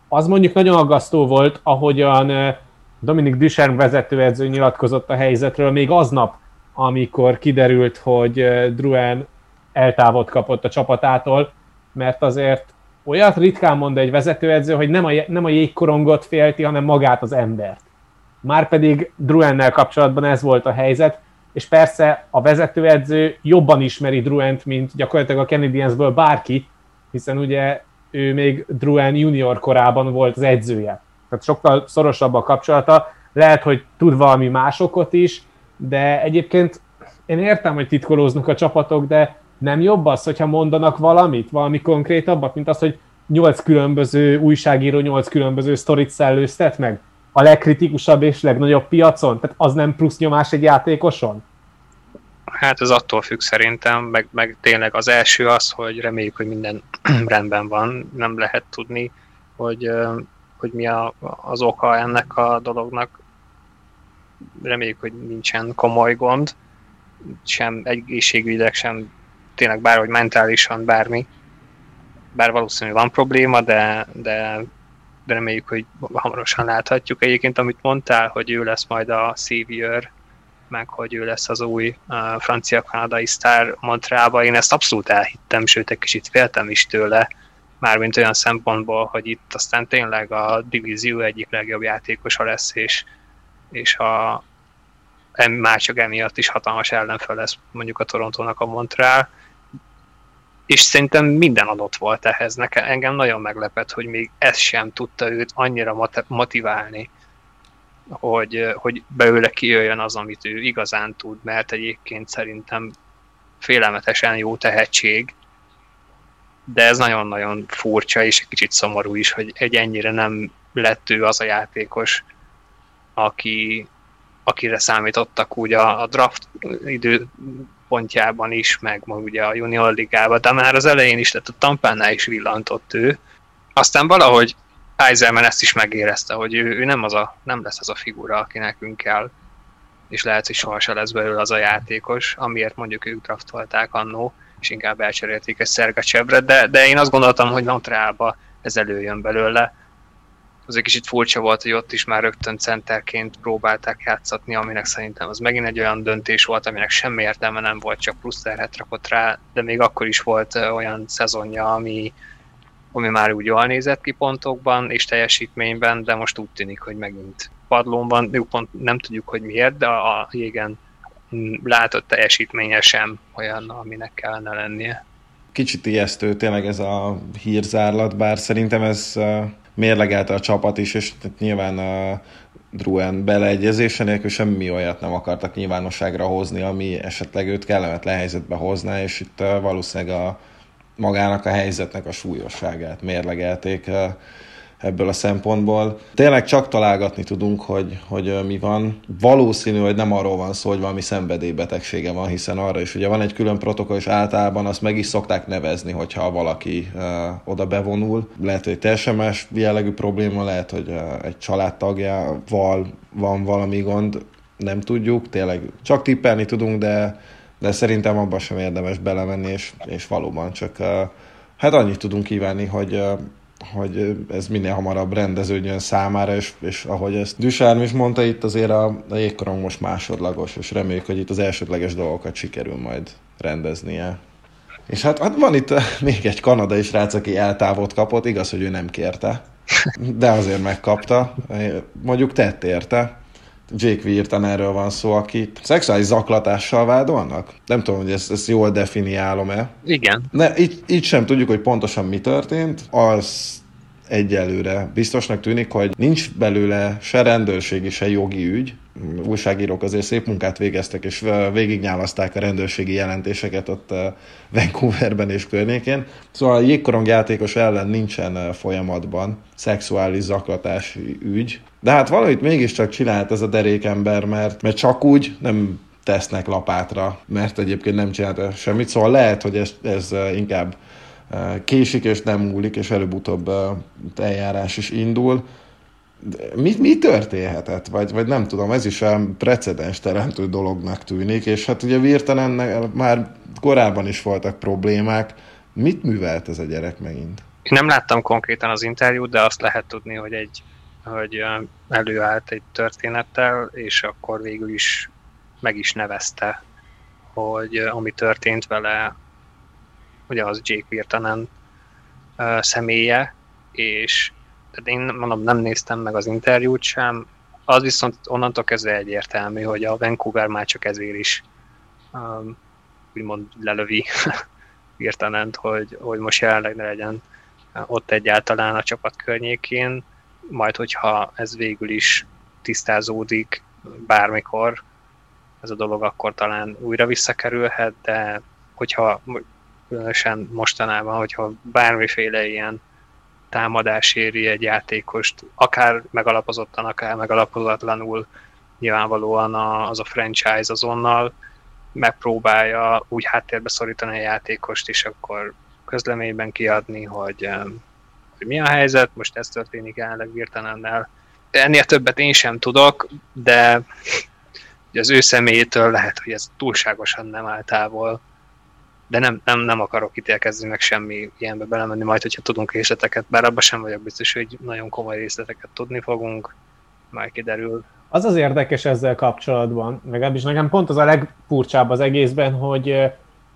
az mondjuk nagyon aggasztó volt, ahogyan Dominik Ducharme vezetőedző nyilatkozott a helyzetről még aznap, amikor kiderült, hogy Druen eltávot kapott a csapatától, mert azért olyat ritkán mond egy vezetőedző, hogy nem a, nem a jégkorongot félti, hanem magát az embert. Márpedig Druennel kapcsolatban ez volt a helyzet, és persze a vezetőedző jobban ismeri Druent, mint gyakorlatilag a Canadiensből bárki, hiszen ugye ő még Druen junior korában volt az edzője. Tehát sokkal szorosabb a kapcsolata, lehet, hogy tud valami másokot is, de egyébként én értem, hogy titkolóznak a csapatok, de nem jobb az, hogyha mondanak valamit, valami konkrétabbat, mint az, hogy nyolc különböző újságíró nyolc különböző sztorit szellőztet meg a legkritikusabb és legnagyobb piacon? Tehát az nem plusz nyomás egy játékoson? Hát ez attól függ szerintem, meg, meg tényleg az első az, hogy reméljük, hogy minden rendben van, nem lehet tudni, hogy, hogy mi a, az oka ennek a dolognak. Reméljük, hogy nincsen komoly gond, sem egészségügyileg, sem tényleg bárhogy mentálisan, bármi. Bár valószínűleg van probléma, de, de, de reméljük, hogy hamarosan láthatjuk. Egyébként, amit mondtál, hogy ő lesz majd a savior, meg hogy ő lesz az új uh, francia-kanadai sztár Montrealba, én ezt abszolút elhittem, sőt egy kicsit féltem is tőle, mármint olyan szempontból, hogy itt aztán tényleg a divízió egyik legjobb játékosa lesz, és, és a, már csak emiatt is hatalmas ellenfel lesz mondjuk a Torontónak a Montreal, és szerintem minden adott volt ehhez. Nekem, engem nagyon meglepett, hogy még ez sem tudta őt annyira motiválni, hogy, hogy belőle kijöjjön az, amit ő igazán tud, mert egyébként szerintem félelmetesen jó tehetség, de ez nagyon-nagyon furcsa, és egy kicsit szomorú is, hogy egy ennyire nem lett ő az a játékos, aki, akire számítottak úgy a, a draft időpontjában is, meg ugye a junior ligában, de már az elején is, tehát a Tampánál is villantott ő. Aztán valahogy Eiselman ezt is megérezte, hogy ő, ő nem, az a, nem lesz az a figura, aki nekünk kell, és lehet, hogy sohasem lesz belőle az a játékos, amiért mondjuk ők draftolták annó, és inkább elcserélték egy Szergacsebre, de, de én azt gondoltam, hogy Montrealba ez előjön belőle, az egy kicsit furcsa volt, hogy ott is már rögtön centerként próbálták játszatni, aminek szerintem az megint egy olyan döntés volt, aminek semmi értelme nem volt, csak plusz terhet rakott rá, de még akkor is volt olyan szezonja, ami, ami már úgy jól nézett ki pontokban és teljesítményben, de most úgy tűnik, hogy megint padlón van, pont nem tudjuk, hogy miért, de a jégen látott teljesítménye sem olyan, aminek kellene lennie. Kicsit ijesztő tényleg ez a hírzárlat, bár szerintem ez mérlegelte a csapat is, és nyilván a Druen beleegyezése nélkül semmi olyat nem akartak nyilvánosságra hozni, ami esetleg őt kellemetlen helyzetbe hozná, és itt valószínűleg a magának a helyzetnek a súlyosságát mérlegelték ebből a szempontból. Tényleg csak találgatni tudunk, hogy, hogy mi van. Valószínű, hogy nem arról van szó, hogy valami szenvedélybetegsége van, hiszen arra is ugye van egy külön protokoll, és általában azt meg is szokták nevezni, hogyha valaki uh, oda bevonul. Lehet, hogy teljesen más jellegű probléma, lehet, hogy uh, egy családtagjával van valami gond, nem tudjuk, tényleg csak tippelni tudunk, de, de szerintem abban sem érdemes belemenni, és, és valóban csak uh, hát annyit tudunk kívánni, hogy uh, hogy ez minél hamarabb rendeződjön számára, és, és ahogy ezt Düsárm is mondta, itt azért a, a jégkorong most másodlagos, és reméljük, hogy itt az elsődleges dolgokat sikerül majd rendeznie. És hát, hát van itt még egy kanadai srác, aki eltávot kapott, igaz, hogy ő nem kérte, de azért megkapta. Mondjuk tett érte. Jake Virtan erről van szó, akit szexuális zaklatással vádolnak? Nem tudom, hogy ezt, ezt jól definiálom-e. Igen. Ne, így, így sem tudjuk, hogy pontosan mi történt. Az egyelőre biztosnak tűnik, hogy nincs belőle se rendőrségi, se jogi ügy. Újságírók azért szép munkát végeztek, és végignyálaszták a rendőrségi jelentéseket ott Vancouverben és környékén. Szóval a jégkorong játékos ellen nincsen folyamatban szexuális zaklatási ügy, de hát valamit mégiscsak csinált ez a derékember, mert, mert csak úgy nem tesznek lapátra, mert egyébként nem csinálta semmit, szóval lehet, hogy ez, ez inkább késik és nem múlik, és előbb-utóbb eljárás is indul. Mi, mi történhetett? Vagy, vagy nem tudom, ez is a precedens teremtő dolognak tűnik, és hát ugye Virtanennek már korábban is voltak problémák. Mit művelt ez a gyerek megint? Én nem láttam konkrétan az interjút, de azt lehet tudni, hogy egy hogy előállt egy történettel, és akkor végül is meg is nevezte, hogy ami történt vele, ugye az Jake Virtanen személye, és én mondom, nem néztem meg az interjút sem, az viszont onnantól kezdve egyértelmű, hogy a Vancouver már csak ezért is um, úgymond lelövi Virtanent, hogy, hogy most jelenleg ne legyen ott egyáltalán a csapat környékén, majd hogyha ez végül is tisztázódik bármikor, ez a dolog akkor talán újra visszakerülhet, de hogyha különösen mostanában, hogyha bármiféle ilyen támadás éri egy játékost, akár megalapozottan, akár megalapozatlanul, nyilvánvalóan az a franchise azonnal megpróbálja úgy háttérbe szorítani a játékost, és akkor közleményben kiadni, hogy, hogy mi a helyzet, most ez történik jelenleg Virtanennel. Ennél többet én sem tudok, de az ő személyétől lehet, hogy ez túlságosan nem áll távol de nem, nem, nem akarok ítélkezni meg semmi ilyenbe belemenni, majd hogyha tudunk részleteket, bár abban sem vagyok biztos, hogy nagyon komoly részleteket tudni fogunk, majd kiderül. Az az érdekes ezzel kapcsolatban, legalábbis nekem pont az a legfurcsább az egészben, hogy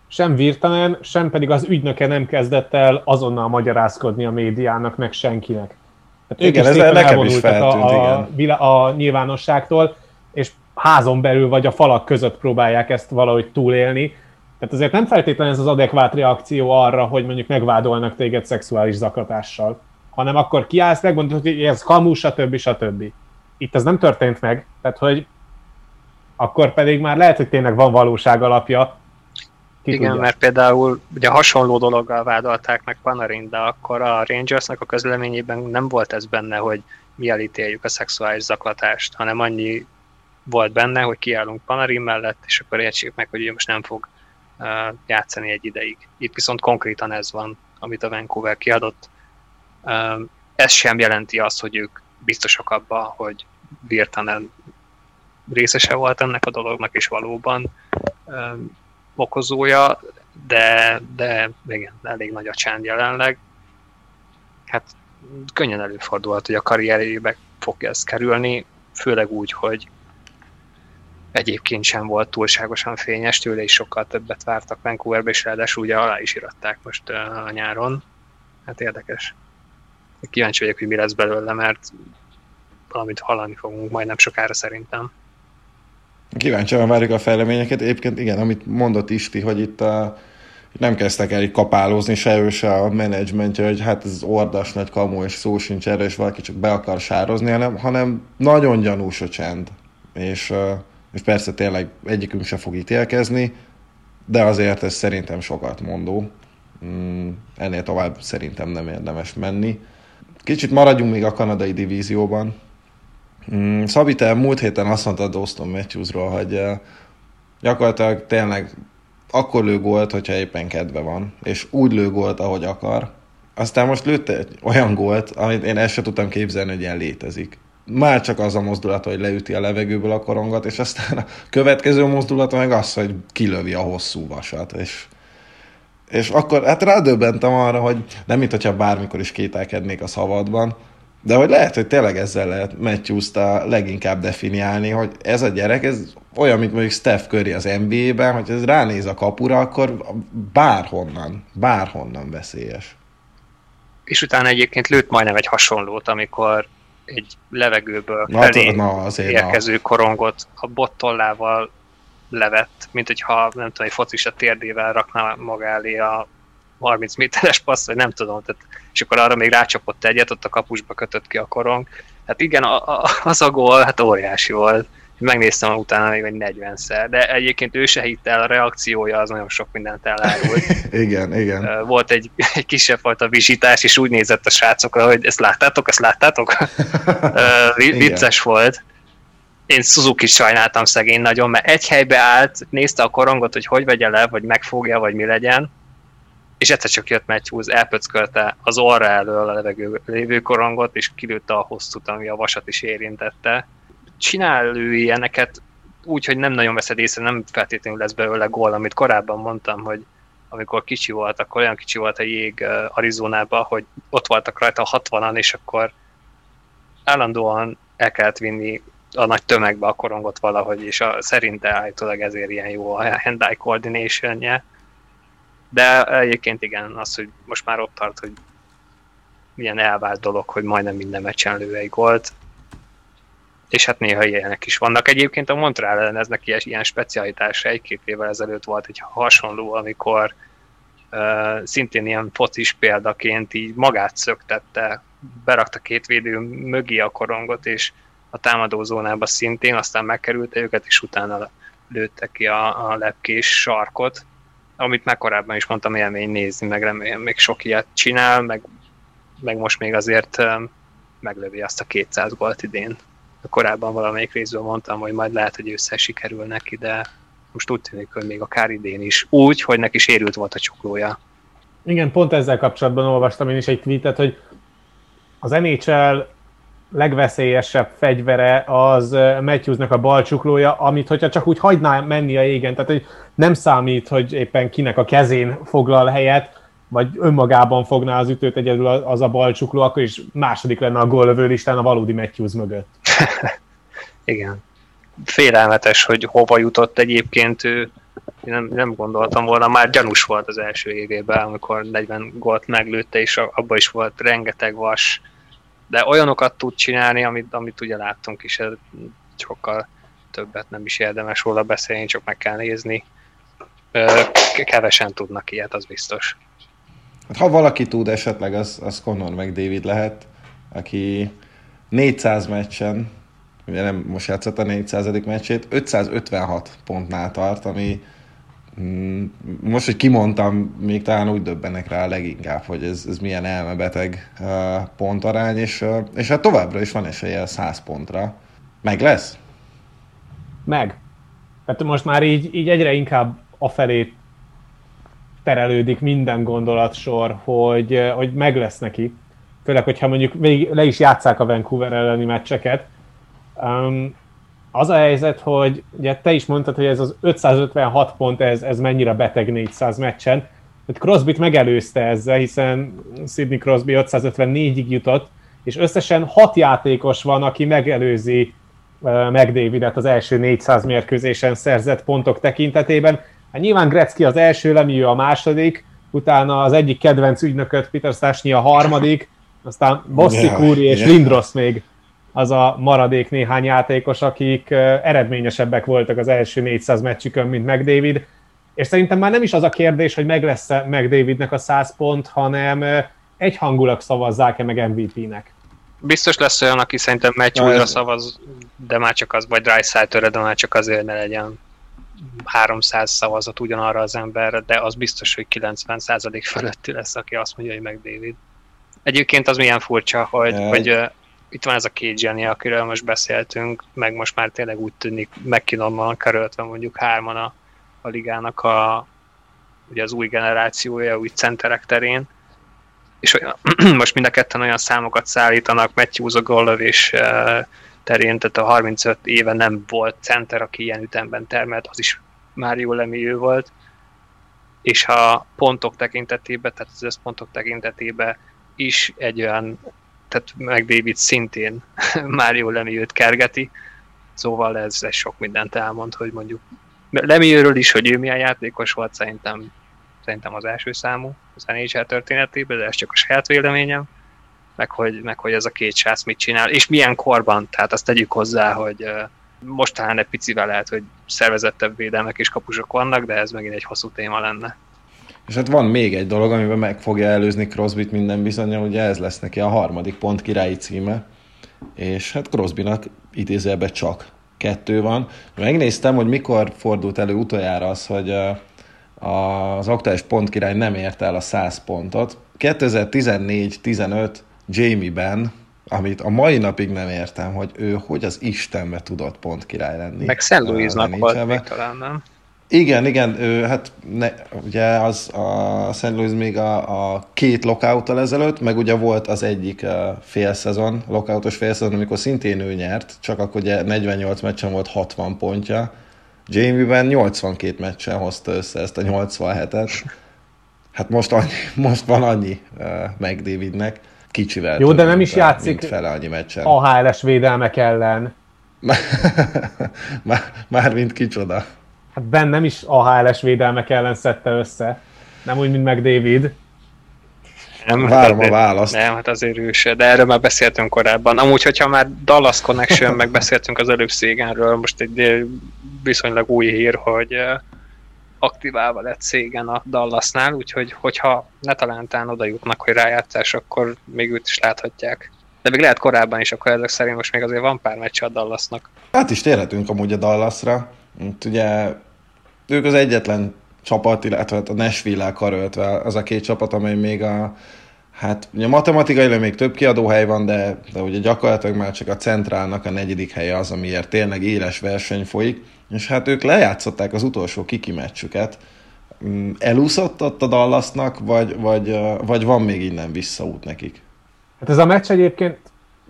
sem Virtanen, sem pedig az ügynöke nem kezdett el azonnal magyarázkodni a médiának, meg senkinek. Tehát igen, ez nekem is feltűnt, a, igen. A, a nyilvánosságtól, és házon belül vagy a falak között próbálják ezt valahogy túlélni, tehát azért nem feltétlenül ez az adekvát reakció arra, hogy mondjuk megvádolnak téged szexuális zaklatással, hanem akkor kiállsz, megmondod, hogy ez kamu, stb. stb. Itt ez nem történt meg, tehát hogy akkor pedig már lehet, hogy tényleg van valóság alapja. Ki Igen, tudja. mert például ugye hasonló dologgal vádolták meg Panarin, de akkor a Rangersnek a közleményében nem volt ez benne, hogy mi elítéljük a szexuális zaklatást, hanem annyi volt benne, hogy kiállunk Panarin mellett, és akkor értsék meg, hogy ő most nem fog játszani egy ideig. Itt viszont konkrétan ez van, amit a Vancouver kiadott. Ez sem jelenti azt, hogy ők biztosak abban, hogy Virtanen részese volt ennek a dolognak, és valóban okozója, de, de igen, elég nagy a csend jelenleg. Hát könnyen előfordulhat, hogy a karrierjébe fog ez kerülni, főleg úgy, hogy egyébként sem volt túlságosan fényes, tőle is sokkal többet vártak Vancouverbe, és ráadásul ugye alá is iratták most a nyáron. Hát érdekes. Kíváncsi vagyok, hogy mi lesz belőle, mert valamit hallani fogunk majdnem sokára szerintem. Kíváncsian várjuk a fejleményeket. Egyébként igen, amit mondott Isti, hogy itt a, nem kezdtek el kapálózni se ő, se a menedzsmentje, hogy hát ez ordas nagy kamu, és szó sincs erre, és valaki csak be akar sározni, hanem, hanem nagyon gyanús a csend. És uh, és persze tényleg egyikünk se fog ítélkezni, de azért ez szerintem sokat mondó. Mm, ennél tovább szerintem nem érdemes menni. Kicsit maradjunk még a kanadai divízióban. Mm, Szabi, te múlt héten azt mondtad Austin Matthewsról, hogy eh, gyakorlatilag tényleg akkor lő gólt, hogyha éppen kedve van, és úgy lő gólt, ahogy akar. Aztán most lőtte egy olyan gólt, amit én ezt sem tudtam képzelni, hogy ilyen létezik már csak az a mozdulat, hogy leüti a levegőből a korongot, és aztán a következő mozdulat meg az, hogy kilövi a hosszú vasat, és, és akkor hát rádöbbentem arra, hogy nem mint hogyha bármikor is kételkednék a szavadban, de hogy lehet, hogy tényleg ezzel lehet matthews leginkább definiálni, hogy ez a gyerek, ez olyan, mint mondjuk Steph Curry az NBA-ben, hogy ez ránéz a kapura, akkor bárhonnan, bárhonnan veszélyes. És utána egyébként lőtt majdnem egy hasonlót, amikor egy levegőből na, felé na, azért érkező na. korongot a bottollával levett, mint hogyha nem tudom, egy focista térdével rakná maga elé a 30 méteres passz, vagy nem tudom, tehát, és akkor arra még rácsapott egyet, ott a kapusba kötött ki a korong. Hát igen, a, a, az a gól, hát óriási volt megnéztem utána még egy 40-szer, de egyébként ő se hitt el, a reakciója az nagyon sok mindent elárult. igen, igen. Volt egy, egy kisebb fajta visítás, és úgy nézett a srácokra, hogy ezt láttátok, ezt láttátok? Vicces volt. Én Suzuki sajnáltam szegény nagyon, mert egy helybe állt, nézte a korongot, hogy hogy vegye le, vagy megfogja, vagy mi legyen, és egyszer csak jött Matthews, elpöckölte az orra elől a levegő lévő korongot, és kilőtte a hosszút, ami a vasat is érintette csinál ő ilyeneket úgy, hogy nem nagyon veszed észre, nem feltétlenül lesz belőle gól, amit korábban mondtam, hogy amikor kicsi volt, akkor olyan kicsi volt a jég Arizonában, hogy ott voltak rajta a 60-an, és akkor állandóan el kellett vinni a nagy tömegbe a korongot valahogy, és a, szerinte állítólag ezért ilyen jó a hand-eye coordination -je. De egyébként igen, az, hogy most már ott tart, hogy milyen elvált dolog, hogy majdnem minden meccsen lő egy gólt. És hát néha ilyenek is vannak. Egyébként a Montreal eznek ilyen, ilyen specialitása egy-két évvel ezelőtt volt egy hasonló, amikor uh, szintén ilyen focis példaként így magát szöktette, berakta két védő mögé a korongot, és a támadózónába szintén, aztán megkerülte őket, és utána lőtte ki a, a lepkés sarkot, amit már korábban is mondtam, élmény nézni, meg remélem még sok ilyet csinál, meg, meg most még azért meglövi azt a 200 gólt idén. Korábban valamelyik részben mondtam, hogy majd lehet, hogy össze sikerül neki, de most úgy tűnik, hogy még akár idén is. Úgy, hogy neki sérült volt a csuklója. Igen, pont ezzel kapcsolatban olvastam én is egy tweetet, hogy az NHL legveszélyesebb fegyvere az Matthewsnek a balcsuklója, amit hogyha csak úgy hagyná menni a égen, tehát hogy nem számít, hogy éppen kinek a kezén foglal helyet, vagy önmagában fogná az ütőt egyedül az a balcsukló, akkor is második lenne a góllövő listán a valódi Matthews mögött. Igen. Félelmetes, hogy hova jutott egyébként ő. Nem, nem gondoltam volna, már gyanús volt az első évében, amikor 40 gólt meglőtte, és abban is volt rengeteg vas, de olyanokat tud csinálni, amit, amit ugye láttunk is, sokkal többet nem is érdemes róla beszélni, csak meg kell nézni. Kevesen tudnak ilyet, az biztos. Hát, ha valaki tud esetleg, az, az Conor meg David lehet, aki 400 meccsen, ugye nem most játszott a 400. meccsét, 556 pontnál tart, ami Mm, most, hogy kimondtam, még talán úgy döbbenek rá leginkább, hogy ez, ez milyen elmebeteg pontarány, és, és hát továbbra is van esélye 100 pontra. Meg lesz? Meg. Hát most már így, így egyre inkább afelé terelődik minden gondolatsor, hogy, hogy meg lesz neki. Főleg, hogyha mondjuk még le is játszák a Vancouver elleni meccseket. Um, az a helyzet, hogy ugye te is mondtad, hogy ez az 556 pont, ez, ez mennyire beteg 400 meccsen. Hát Crosby-t megelőzte ezzel, hiszen Sidney Crosby 554-ig jutott, és összesen 6 játékos van, aki megelőzi uh, McDavidet az első 400 mérkőzésen szerzett pontok tekintetében. Hát nyilván Gretzky az első, Lemieux a második, utána az egyik kedvenc ügynököt, Peter Stachny a harmadik, aztán Bossi yeah, és yeah. Lindros még az a maradék néhány játékos, akik eredményesebbek voltak az első 400 meccsükön, mint McDavid, és szerintem már nem is az a kérdés, hogy meg lesz-e McDavidnek a 100 pont, hanem egyhangulag szavazzák-e meg MVP-nek. Biztos lesz olyan, aki szerintem meccs újra szavaz, de már csak az, vagy Dreisaitl, de már csak azért ne legyen 300 szavazat ugyanarra az emberre, de az biztos, hogy 90% fölötti lesz, aki azt mondja, hogy McDavid. Egyébként az milyen furcsa, hogy, hogy itt van ez a két zseni, akiről most beszéltünk, meg most már tényleg úgy tűnik McKinnon kerültve mondjuk hárman a, a ligának a, ugye az új generációja, új centerek terén, és olyan, most mind a ketten olyan számokat szállítanak, Matthews a góllövés terén, tehát a 35 éve nem volt center, aki ilyen ütemben termelt, az is már jó ő volt, és ha pontok tekintetében, tehát az összpontok tekintetében is egy olyan tehát meg David szintén Mário Lemieux-t kergeti, szóval ez, ez sok mindent elmond, hogy mondjuk Lemieux-ről is, hogy ő milyen játékos volt, szerintem, szerintem az első számú az NHL történetében, de ez csak a saját véleményem, meg hogy, meg hogy ez a két sász mit csinál, és milyen korban, tehát azt tegyük hozzá, hogy most talán egy picivel lehet, hogy szervezettebb védelmek és kapusok vannak, de ez megint egy hosszú téma lenne. És hát van még egy dolog, amiben meg fogja előzni Crosbyt minden bizonyal, ugye ez lesz neki a harmadik pont királyi címe, és hát Crosbynak idézőjelben csak kettő van. Megnéztem, hogy mikor fordult elő utoljára az, hogy az aktuális király nem ért el a 100 pontot. 2014-15 Jamie Ben, amit a mai napig nem értem, hogy ő hogy az Istenbe tudott pont király lenni. Meg Szent Louis-nak volt még talán, nem? Igen, igen, ő, hát ne, ugye az a St. Louis még a, a két lockout ezelőtt, meg ugye volt az egyik fél szezon, lockoutos fél szezon, amikor szintén ő nyert, csak akkor ugye 48 meccsen volt 60 pontja. Jamie-ben 82 meccsen hozta össze ezt a 87-et. Hát most, annyi, most van annyi uh, meg Davidnek, kicsivel. Jó, de nem is játszik fele annyi meccsen. AHL-es védelmek ellen. Már, már mint kicsoda hát Ben nem is AHL-es védelmek ellen szedte össze, nem úgy, mint meg David. Nem, Várom azért, a választ. Nem, hát azért ő se, de erről már beszéltünk korábban. Amúgy, hogyha már Dallas Connection, meg beszéltünk az előbb Szégenről, most egy viszonylag új hír, hogy eh, aktiválva lett Szégen a Dallasnál, úgyhogy hogyha ne talántán oda jutnak, hogy rájátszás, akkor még őt is láthatják. De még lehet korábban is, akkor ezek szerint most még azért van pár meccs a Dallasnak. Hát is térhetünk amúgy a Dallasra. Itt ugye ők az egyetlen csapat, illetve hát a Nashville-el karöltve az a két csapat, amely még a Hát ugye matematikailag még több kiadóhely van, de, de ugye gyakorlatilag már csak a centrálnak a negyedik helye az, amiért tényleg éles verseny folyik, és hát ők lejátszották az utolsó kiki meccsüket. Mm, elúszott ott a Dallasnak, vagy, vagy, vagy van még innen visszaút nekik? Hát ez a meccs egyébként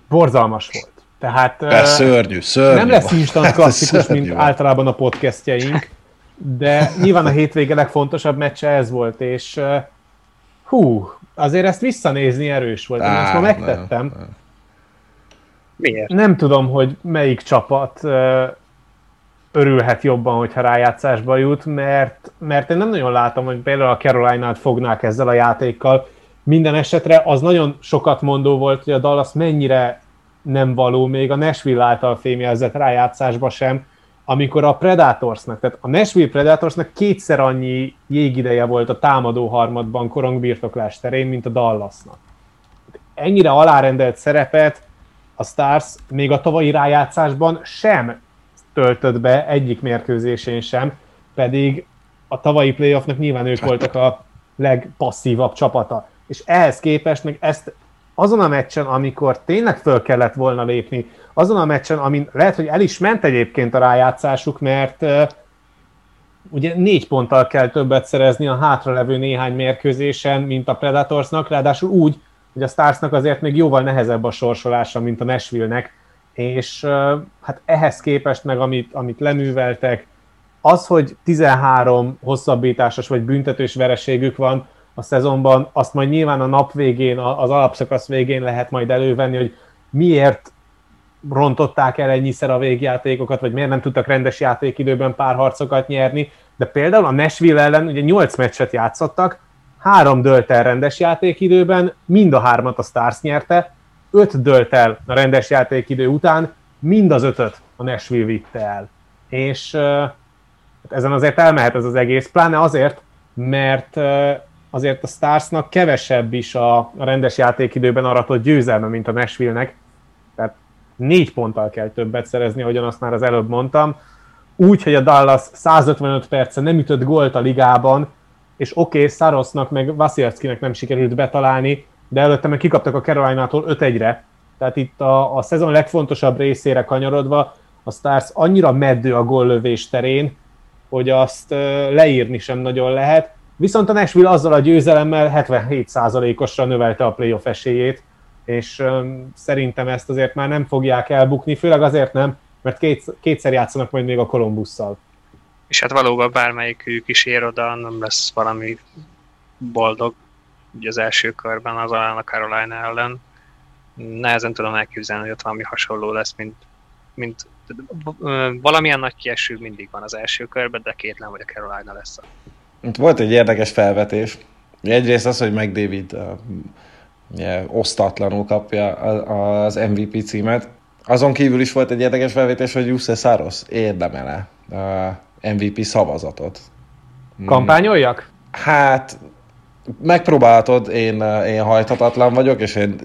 borzalmas volt. Tehát Persze, szörnyű, szörnyű. nem lesz instant klasszikus, mint volt. általában a podcastjaink, de nyilván a hétvége legfontosabb meccse ez volt, és hú, azért ezt visszanézni erős volt. Én ezt ma megtettem. Nem, nem. Miért? Nem tudom, hogy melyik csapat örülhet jobban, hogyha rájátszásba jut, mert, mert én nem nagyon látom, hogy például a Carolina-t fognák ezzel a játékkal. Minden esetre az nagyon sokat mondó volt, hogy a Dallas mennyire nem való, még a Nashville által fémjelzett rájátszásba sem, amikor a Predatorsnak, tehát a Nashville Predatorsnak kétszer annyi jégideje volt a támadó harmadban korongbirtoklás terén, mint a Dallasnak. Ennyire alárendelt szerepet a Stars még a tavalyi rájátszásban sem töltött be egyik mérkőzésén sem, pedig a tavalyi playoffnak nyilván ők voltak a legpasszívabb csapata. És ehhez képest meg ezt azon a meccsen, amikor tényleg föl kellett volna lépni, azon a meccsen, amin lehet, hogy el is ment egyébként a rájátszásuk, mert uh, ugye négy ponttal kell többet szerezni a hátralevő néhány mérkőzésen, mint a Predatorsnak, ráadásul úgy, hogy a Starsnak azért még jóval nehezebb a sorsolása, mint a Nashville-nek, és hát ehhez képest meg, amit, amit leműveltek, az, hogy 13 hosszabbításos vagy büntetős vereségük van, a szezonban, azt majd nyilván a nap végén, az alapszakasz végén lehet majd elővenni, hogy miért rontották el ennyiszer a végjátékokat, vagy miért nem tudtak rendes játékidőben pár harcokat nyerni, de például a Nashville ellen ugye 8 meccset játszottak, három dölt el rendes játékidőben, mind a hármat a Stars nyerte, öt dölt el a rendes játékidő után, mind az ötöt a Nashville vitte el. És uh, ezen azért elmehet ez az egész, pláne azért, mert azért a Starsnak kevesebb is a rendes játékidőben aratott győzelme, mint a Nashville-nek. Tehát négy ponttal kell többet szerezni, ahogyan azt már az előbb mondtam. Úgy, hogy a Dallas 155 perce nem ütött gólt a ligában, és oké, okay, Sarosnak meg Vasilevskinek nem sikerült betalálni, de előtte meg kikaptak a Caroline-tól 5-1-re. Tehát itt a, a szezon legfontosabb részére kanyarodva a Stars annyira meddő a góllövés terén, hogy azt leírni sem nagyon lehet Viszont a Nashville azzal a győzelemmel 77%-osra növelte a playoff esélyét, és szerintem ezt azért már nem fogják elbukni, főleg azért nem, mert két, kétszer játszanak majd még a Columbusszal. És hát valóban bármelyikük is ér oda, nem lesz valami boldog ugye az első körben az alán a Carolina ellen. Nehezen tudom elképzelni, hogy ott valami hasonló lesz, mint, mint valamilyen nagy kieső mindig van az első körben, de kétlen, hogy a Carolina lesz a itt volt egy érdekes felvetés. Egyrészt az, hogy uh, ugye, osztatlanul kapja az MVP címet. Azon kívül is volt egy érdekes felvetés, hogy Jussi Saros érdemele a MVP szavazatot. Kampányoljak? Hát, megpróbáltad, én, én hajthatatlan vagyok, és én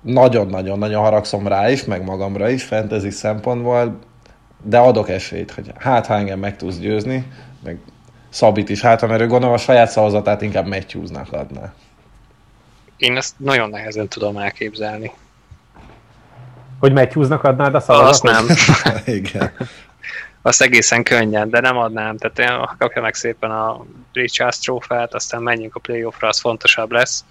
nagyon-nagyon-nagyon haragszom rá is, meg magamra is, fantasy szempontból, de adok esélyt, hogy hát ha engem meg tudsz győzni, meg Szabit is hát, mert ő gondolom a saját szavazatát inkább Matthewsnak adná. Én ezt nagyon nehezen tudom elképzelni. Hogy Matthewsnak adnád a szavazatot? Azt nem. Igen. Azt egészen könnyen, de nem adnám. Tehát én kapja meg szépen a Richards trófát, aztán menjünk a playoffra, az fontosabb lesz.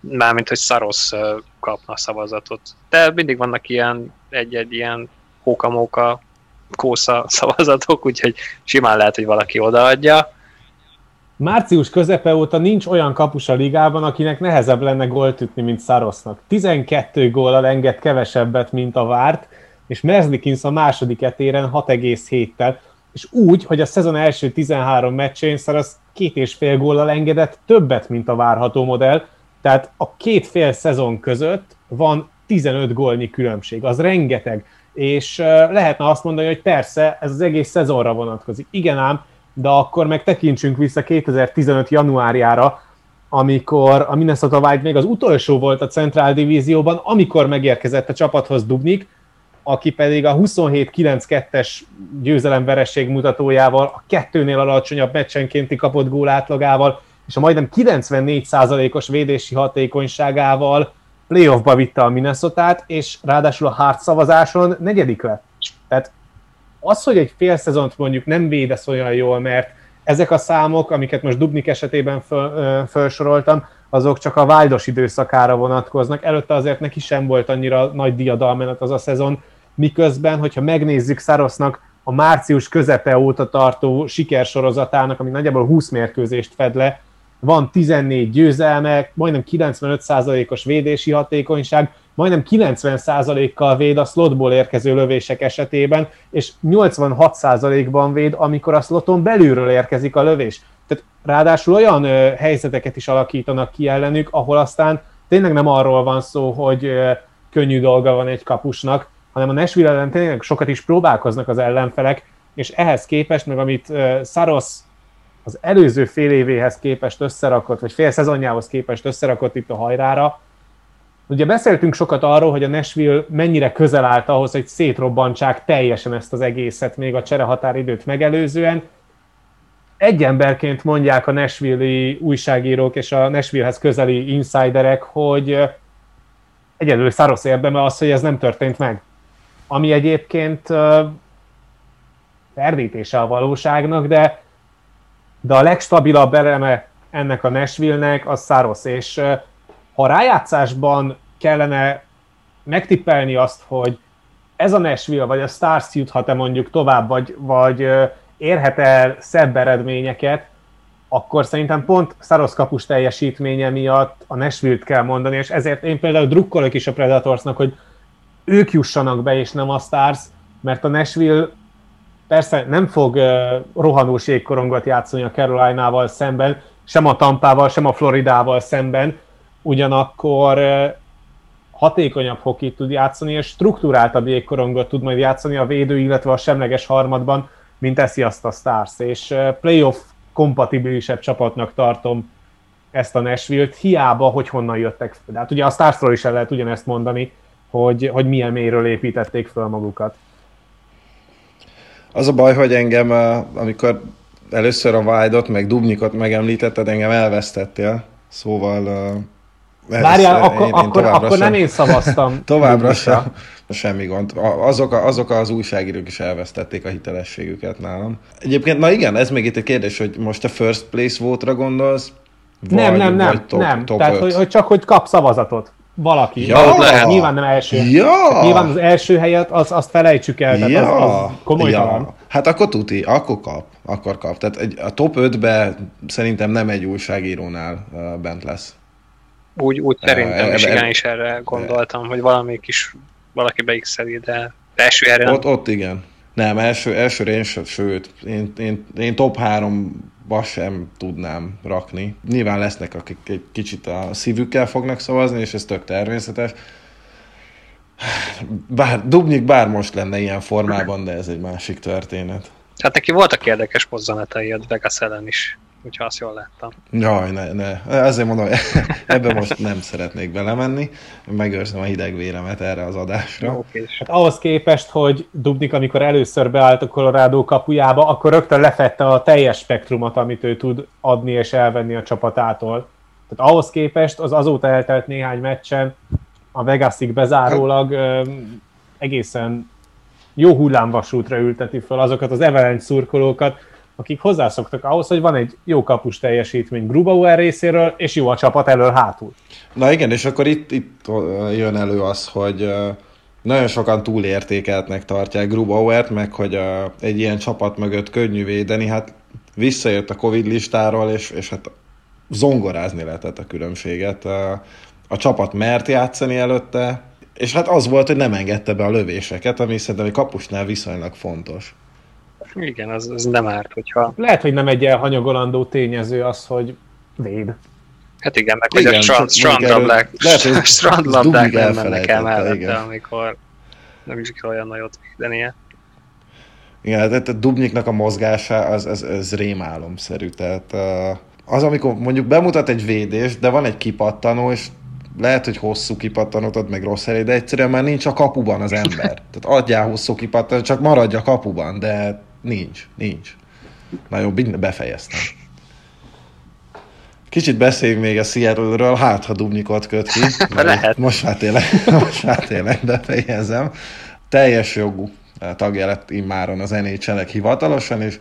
Mármint, hogy Szarosz kapna szavazatot. De mindig vannak ilyen egy-egy ilyen hókamóka kósza szavazatok, úgyhogy simán lehet, hogy valaki odaadja március közepe óta nincs olyan kapus a ligában, akinek nehezebb lenne gólt ütni, mint Szarosznak. 12 góllal enged kevesebbet, mint a várt, és Merzlikins a második etéren 6,7-tel, és úgy, hogy a szezon első 13 meccsén Szarosz két és fél góllal engedett többet, mint a várható modell, Tehát a két fél szezon között van 15 gólnyi különbség, az rengeteg. És lehetne azt mondani, hogy persze, ez az egész szezonra vonatkozik. Igen ám, de akkor meg tekintsünk vissza 2015. januárjára, amikor a Minnesota Wild még az utolsó volt a Central Divízióban, amikor megérkezett a csapathoz Dubnik, aki pedig a 27-9-2-es győzelemveresség mutatójával, a kettőnél alacsonyabb meccsenkénti kapott gól átlagával, és a majdnem 94%-os védési hatékonyságával playoffba vitte a minnesota és ráadásul a hard szavazáson negyedik lett. Tehát az, hogy egy fél szezont mondjuk nem védesz olyan jól, mert ezek a számok, amiket most Dubnik esetében föl, felsoroltam, azok csak a Wildos időszakára vonatkoznak. Előtte azért neki sem volt annyira nagy diadalmenet az a szezon, miközben, hogyha megnézzük Szarosznak a március közepe óta tartó sikersorozatának, ami nagyjából 20 mérkőzést fed le, van 14 győzelme, majdnem 95%-os védési hatékonyság, majdnem 90%-kal véd a slotból érkező lövések esetében, és 86%-ban véd, amikor a sloton belülről érkezik a lövés. Tehát ráadásul olyan ö, helyzeteket is alakítanak ki ellenük, ahol aztán tényleg nem arról van szó, hogy ö, könnyű dolga van egy kapusnak, hanem a Nashville ellen tényleg sokat is próbálkoznak az ellenfelek, és ehhez képest, meg amit uh, Saros az előző fél évéhez képest összerakott, vagy fél szezonjához képest összerakott itt a hajrára, Ugye beszéltünk sokat arról, hogy a Nashville mennyire közel állt ahhoz, hogy szétrobbantsák teljesen ezt az egészet még a cserehatáridőt megelőzően. Egy emberként mondják a Nashville-i újságírók és a Nashvillehez közeli insiderek, hogy egyedül Szarosz érdeme az, hogy ez nem történt meg ami egyébként ferdítése a valóságnak, de, de a legstabilabb eleme ennek a Nashville-nek az Saros, és ha rájátszásban kellene megtippelni azt, hogy ez a Nashville vagy a Stars juthat-e mondjuk tovább, vagy, vagy érhet el szebb eredményeket, akkor szerintem pont Szarosz kapus teljesítménye miatt a Nashville-t kell mondani, és ezért én például drukkolok is a Predatorsnak, hogy ők jussanak be, és nem a Stars, mert a Nashville persze nem fog rohanós jégkorongot játszani a Caroline-val szemben, sem a Tampával, sem a Floridával szemben, ugyanakkor hatékonyabb hokit tud játszani, és struktúráltabb jégkorongot tud majd játszani a védő, illetve a semleges harmadban, mint teszi azt a Stars, és playoff kompatibilisebb csapatnak tartom ezt a Nashville-t, hiába, hogy honnan jöttek. De hát ugye a Starsról is el lehet ugyanezt mondani, hogy, hogy milyen mélyről építették fel magukat. Az a baj, hogy engem, amikor először a Wildot, meg Dubnikot megemlítetted, engem elvesztettél, szóval... Várjál, akkor, én, én akkor, akkor sem, nem én szavaztam. továbbra sem, semmi gond. Azok, a, azok az újságírók is elvesztették a hitelességüket nálam. Egyébként, na igen, ez még itt egy kérdés, hogy most a first place vote-ra gondolsz, vagy, nem, nem, nem, vagy top, nem. Top Tehát, hogy, hogy csak hogy kap szavazatot valaki. Ja, lehet. Nyilván nem első. Ja. nyilván az első helyet, az, azt felejtsük el, tehát ja. az, az komolytalan. Ja. Hát akkor tuti, akkor kap, akkor kap. Tehát egy, a top 5-be szerintem nem egy újságírónál uh, bent lesz. Úgy, úgy szerintem uh, is, igen, is erre gondoltam, hogy valami kis, valaki beixeli, de első helyre nem. Ott, ott igen. Nem, első, első én sőt, én, én, én top 3 ba sem tudnám rakni. Nyilván lesznek, akik egy kicsit a szívükkel fognak szavazni, és ez tök természetes. Bár, Dubnyik bár most lenne ilyen formában, de ez egy másik történet. Hát neki voltak érdekes mozzanatai a Vegas ellen is hogyha azt jól láttam. Jaj, ne, ne. Ezért mondom, ebbe most nem szeretnék belemenni. Megőrzöm a hideg véremet erre az adásra. Okay. Hát ahhoz képest, hogy Dubnik, amikor először beállt a Colorado kapujába, akkor rögtön lefette a teljes spektrumot, amit ő tud adni és elvenni a csapatától. Tehát ahhoz képest az azóta eltelt néhány meccsen a Vegasig bezárólag hát... egészen jó hullámvasútra ülteti fel azokat az Avalanche szurkolókat, akik hozzászoktak ahhoz, hogy van egy jó kapus teljesítmény Grubauer részéről, és jó a csapat elől hátul. Na igen, és akkor itt, itt jön elő az, hogy nagyon sokan túlértékeltnek tartják Grubauert, meg hogy egy ilyen csapat mögött könnyű védeni, hát visszajött a Covid listáról, és, és hát zongorázni lehetett a különbséget. A csapat mert játszani előtte, és hát az volt, hogy nem engedte be a lövéseket, ami szerintem egy kapusnál viszonylag fontos. Igen, az, az nem árt, hogyha... Lehet, hogy nem egy elhanyagolandó tényező az, hogy véd. Hát igen, meg hogy a strand, strandlabdák, strandlabdák nem mennek el mellette, amikor nem is kell olyan nagyot védenie. Igen, tehát a Dubnyiknak a mozgása az, az, az rémálomszerű, tehát az, amikor mondjuk bemutat egy védést, de van egy kipattanó, és lehet, hogy hosszú kipattanót ad meg rossz helyre, de egyszerűen már nincs a kapuban az ember. Tehát adjál hosszú kipattanót, csak maradj a kapuban, de nincs, nincs. Na jó, befejeztem. Kicsit beszéljünk még a Seattle-ről, hát ha Dubnyikot köt ki. Lehet. Most már tényleg, most már tényleg befejezem. Teljes jogú tagja lett immáron az nhl hivatalosan, és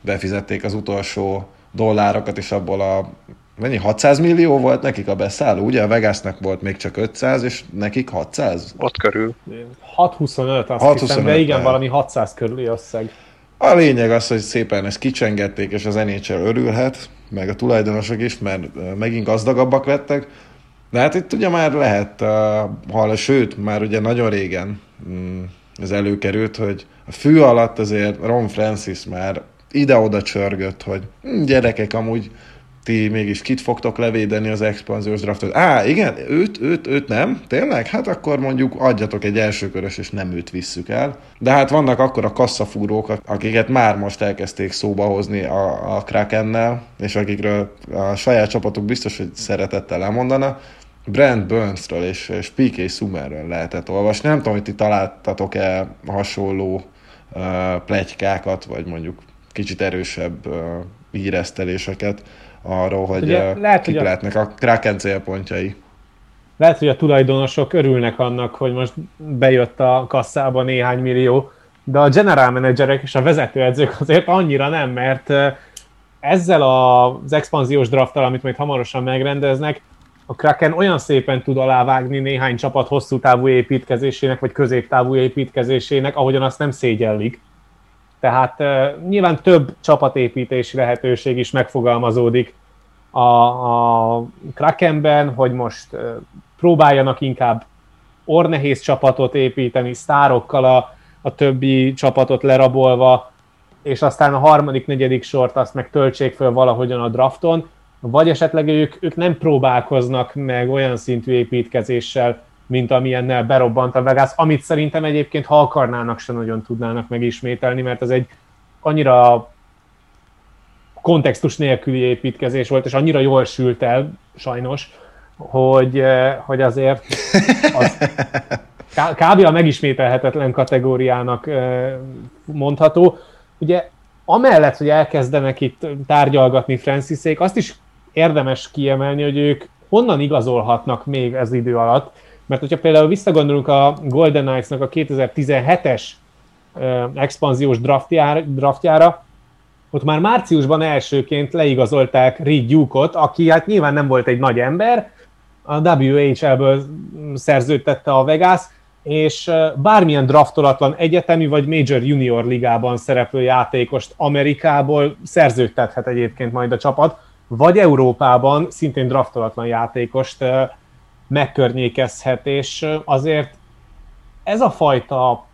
befizették az utolsó dollárokat, és abból a mennyi, 600 millió volt nekik a beszálló, ugye a Vegasnak volt még csak 500, és nekik 600? Ott körül. 625 azt 625, hiszem, de igen, valami 600 körüli összeg. A lényeg az, hogy szépen ezt kicsengették, és az NHL örülhet, meg a tulajdonosok is, mert megint gazdagabbak lettek. De hát itt ugye már lehet, hall, sőt, már ugye nagyon régen mm, ez előkerült, hogy a fű alatt azért Ron Francis már ide-oda csörgött, hogy hm, gyerekek, amúgy ti mégis kit fogtok levédeni az expanziós draftot? Á, igen, őt, őt, őt nem? Tényleg? Hát akkor mondjuk adjatok egy elsőkörös, és nem őt visszük el. De hát vannak akkor a kasszafúrók, akiket már most elkezdték szóba hozni a, a Krakennel, és akikről a saját csapatuk biztos, hogy szeretettel lemondana. Brent Burnsről és, és P.K. Sumerről lehetett olvasni. Nem tudom, hogy ti találtatok-e hasonló uh, plegykákat, vagy mondjuk kicsit erősebb uh, híreszteléseket arról, hogy Ugye, lehet, kik hogy a... lehetnek a Kraken célpontjai. Lehet, hogy a tulajdonosok örülnek annak, hogy most bejött a kasszába néhány millió, de a general managerek és a vezetőedzők azért annyira nem, mert ezzel az expanziós drafttal, amit majd hamarosan megrendeznek, a Kraken olyan szépen tud alávágni néhány csapat hosszú távú építkezésének, vagy középtávú építkezésének, ahogyan azt nem szégyellik. Tehát nyilván több csapatépítési lehetőség is megfogalmazódik a, a Krakenben, hogy most próbáljanak inkább ornehéz csapatot építeni, sztárokkal a, a többi csapatot lerabolva, és aztán a harmadik, negyedik sort azt meg töltsék föl valahogyan a drafton, vagy esetleg ők, ők nem próbálkoznak meg olyan szintű építkezéssel, mint amilyennel berobbant a Vegas, amit szerintem egyébként, ha akarnának, se nagyon tudnának megismételni, mert ez egy annyira kontextus nélküli építkezés volt, és annyira jól sült el, sajnos, hogy, eh, hogy azért az kb. a megismételhetetlen kategóriának eh, mondható. Ugye amellett, hogy elkezdenek itt tárgyalgatni Franciszék, azt is érdemes kiemelni, hogy ők honnan igazolhatnak még ez idő alatt, mert hogyha például visszagondolunk a Golden Knights-nak a 2017-es expanziós draftjára, draftjára, ott már márciusban elsőként leigazolták Reed Duke-ot, aki hát nyilván nem volt egy nagy ember, a WHL-ből szerződtette a Vegas, és bármilyen draftolatlan egyetemi vagy Major Junior ligában szereplő játékost Amerikából szerződtethet egyébként majd a csapat, vagy Európában szintén draftolatlan játékost megkörnyékezhet, és azért ez a fajta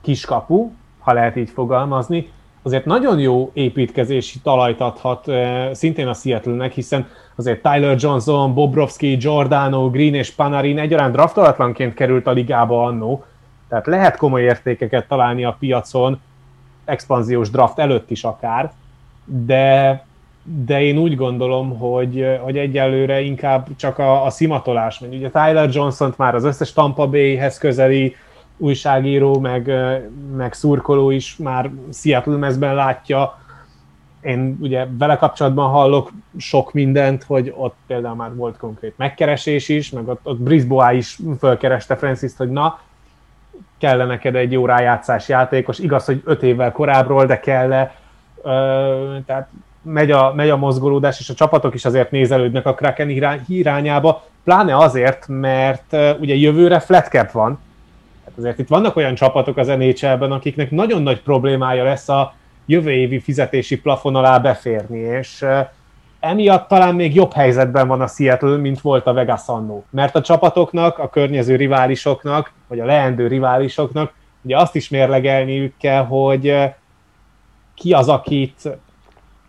kiskapu, ha lehet így fogalmazni, azért nagyon jó építkezési talajt adhat szintén a Seattle-nek, hiszen azért Tyler Johnson, Bobrovsky, Giordano, Green és Panarin egyaránt draftolatlanként került a ligába annó, tehát lehet komoly értékeket találni a piacon, expanziós draft előtt is akár, de de én úgy gondolom, hogy, hogy egyelőre inkább csak a, a szimatolás megy. Ugye Tyler Johnson-t már az összes Tampa Bay-hez közeli újságíró, meg, meg szurkoló is már Seattle mezben látja. Én ugye vele kapcsolatban hallok sok mindent, hogy ott például már volt konkrét megkeresés is, meg ott, ott Brisbois is fölkereste Francis, hogy na, kell neked egy jó rájátszás játékos, igaz, hogy öt évvel korábbról, de kell tehát megy a, megy a mozgolódás, és a csapatok is azért nézelődnek a Kraken irányába, pláne azért, mert ugye jövőre flat cap van, hát azért itt vannak olyan csapatok az NHL-ben, akiknek nagyon nagy problémája lesz a jövő évi fizetési plafon alá beférni, és emiatt talán még jobb helyzetben van a Seattle, mint volt a Vegas annó. Mert a csapatoknak, a környező riválisoknak, vagy a leendő riválisoknak, ugye azt is mérlegelniük kell, hogy ki az, akit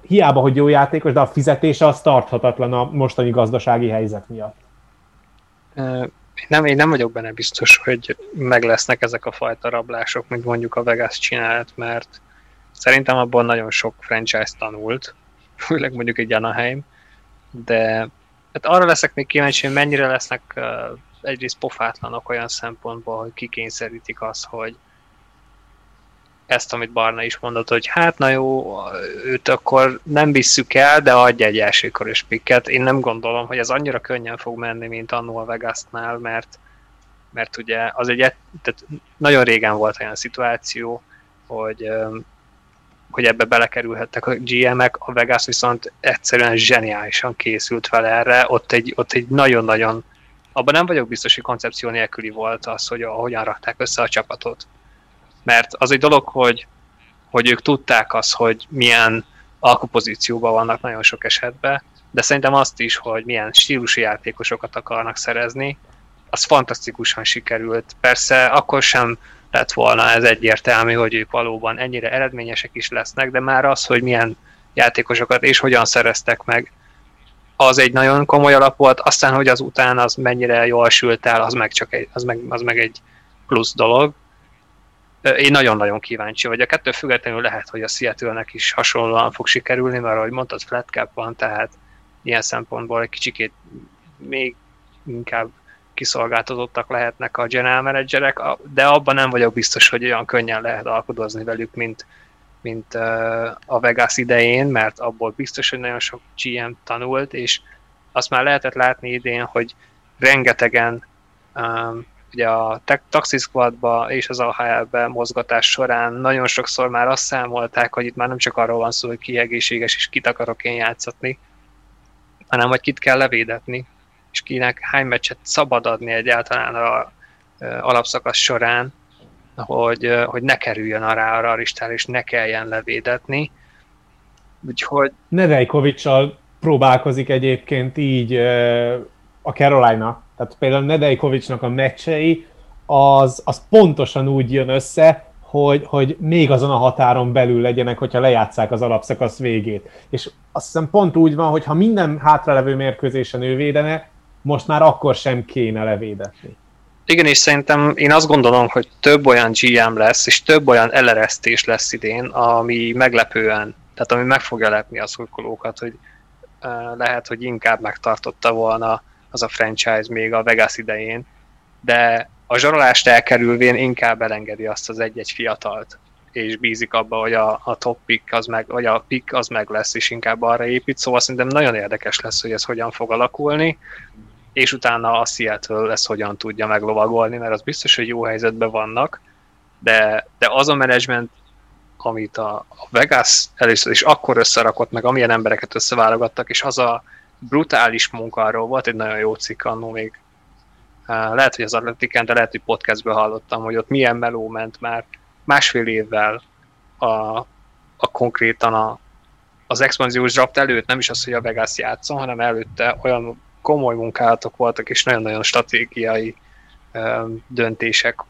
hiába, hogy jó játékos, de a fizetése az tarthatatlan a mostani gazdasági helyzet miatt. Nem, én nem vagyok benne biztos, hogy meg lesznek ezek a fajta rablások, mint mondjuk a Vegas csinált, mert szerintem abban nagyon sok franchise tanult, főleg mondjuk egy Anaheim, de hát arra leszek még kíváncsi, hogy mennyire lesznek egyrészt pofátlanok olyan szempontból, hogy kikényszerítik azt, hogy ezt, amit Barna is mondott, hogy hát na jó, őt akkor nem visszük el, de adj egy elsőkoros pikket. Én nem gondolom, hogy ez annyira könnyen fog menni, mint annó a Vegasnál, mert, mert ugye az egy, tehát nagyon régen volt olyan szituáció, hogy, hogy ebbe belekerülhettek a GM-ek, a Vegas viszont egyszerűen zseniálisan készült vele erre, ott egy, ott egy nagyon-nagyon, abban nem vagyok biztos, hogy koncepció nélküli volt az, hogy ahogyan rakták össze a csapatot mert az egy dolog, hogy, hogy ők tudták azt, hogy milyen alkupozícióban vannak nagyon sok esetben, de szerintem azt is, hogy milyen stílusú játékosokat akarnak szerezni, az fantasztikusan sikerült. Persze akkor sem lett volna ez egyértelmű, hogy ők valóban ennyire eredményesek is lesznek, de már az, hogy milyen játékosokat és hogyan szereztek meg, az egy nagyon komoly alap volt, aztán, hogy az után az mennyire jól sült el, az meg csak egy, az meg, az meg egy plusz dolog én nagyon-nagyon kíváncsi vagy. A kettő függetlenül lehet, hogy a seattle is hasonlóan fog sikerülni, mert ahogy mondtad, flat cap van, tehát ilyen szempontból egy kicsikét még inkább kiszolgáltatottak lehetnek a general managerek, de abban nem vagyok biztos, hogy olyan könnyen lehet alkudozni velük, mint, mint a Vegas idején, mert abból biztos, hogy nagyon sok GM tanult, és azt már lehetett látni idén, hogy rengetegen um, ugye a Taxi Squadba és az AHL-be mozgatás során nagyon sokszor már azt számolták, hogy itt már nem csak arról van szó, hogy ki egészséges és kit akarok én játszatni, hanem hogy kit kell levédetni, és kinek hány meccset szabad adni egyáltalán a alapszakasz során, hogy, hogy ne kerüljön arra a raristál, és ne kelljen levédetni. Úgyhogy... Nedejkovicsal próbálkozik egyébként így a Carolina tehát például Nedejkovicsnak a meccsei, az, az pontosan úgy jön össze, hogy, hogy még azon a határon belül legyenek, hogyha lejátszák az alapszakasz végét. És azt hiszem pont úgy van, hogy ha minden hátralevő mérkőzésen ő védene, most már akkor sem kéne levédetni. Igen, és szerintem én azt gondolom, hogy több olyan GM lesz, és több olyan eleresztés lesz idén, ami meglepően, tehát ami meg fogja lepni a szurkolókat, hogy lehet, hogy inkább megtartotta volna az a franchise még a Vegas idején, de a zsarolást elkerülvén inkább elengedi azt az egy-egy fiatalt, és bízik abba, hogy a, a top pick az meg, vagy a pick az meg lesz, és inkább arra épít, szóval szerintem nagyon érdekes lesz, hogy ez hogyan fog alakulni, és utána a Seattle lesz hogyan tudja meglovagolni, mert az biztos, hogy jó helyzetben vannak, de, de az a menedzsment, amit a, a Vegas először is akkor összerakott, meg amilyen embereket összeválogattak, és az a brutális munka arról volt egy nagyon jó cikk annó még. Lehet, hogy az Atletikán, de lehet, hogy podcastből hallottam, hogy ott milyen meló ment már másfél évvel a, a konkrétan a, az expanziós draft előtt, nem is az, hogy a Vegas játszon, hanem előtte olyan komoly munkálatok voltak, és nagyon-nagyon stratégiai döntések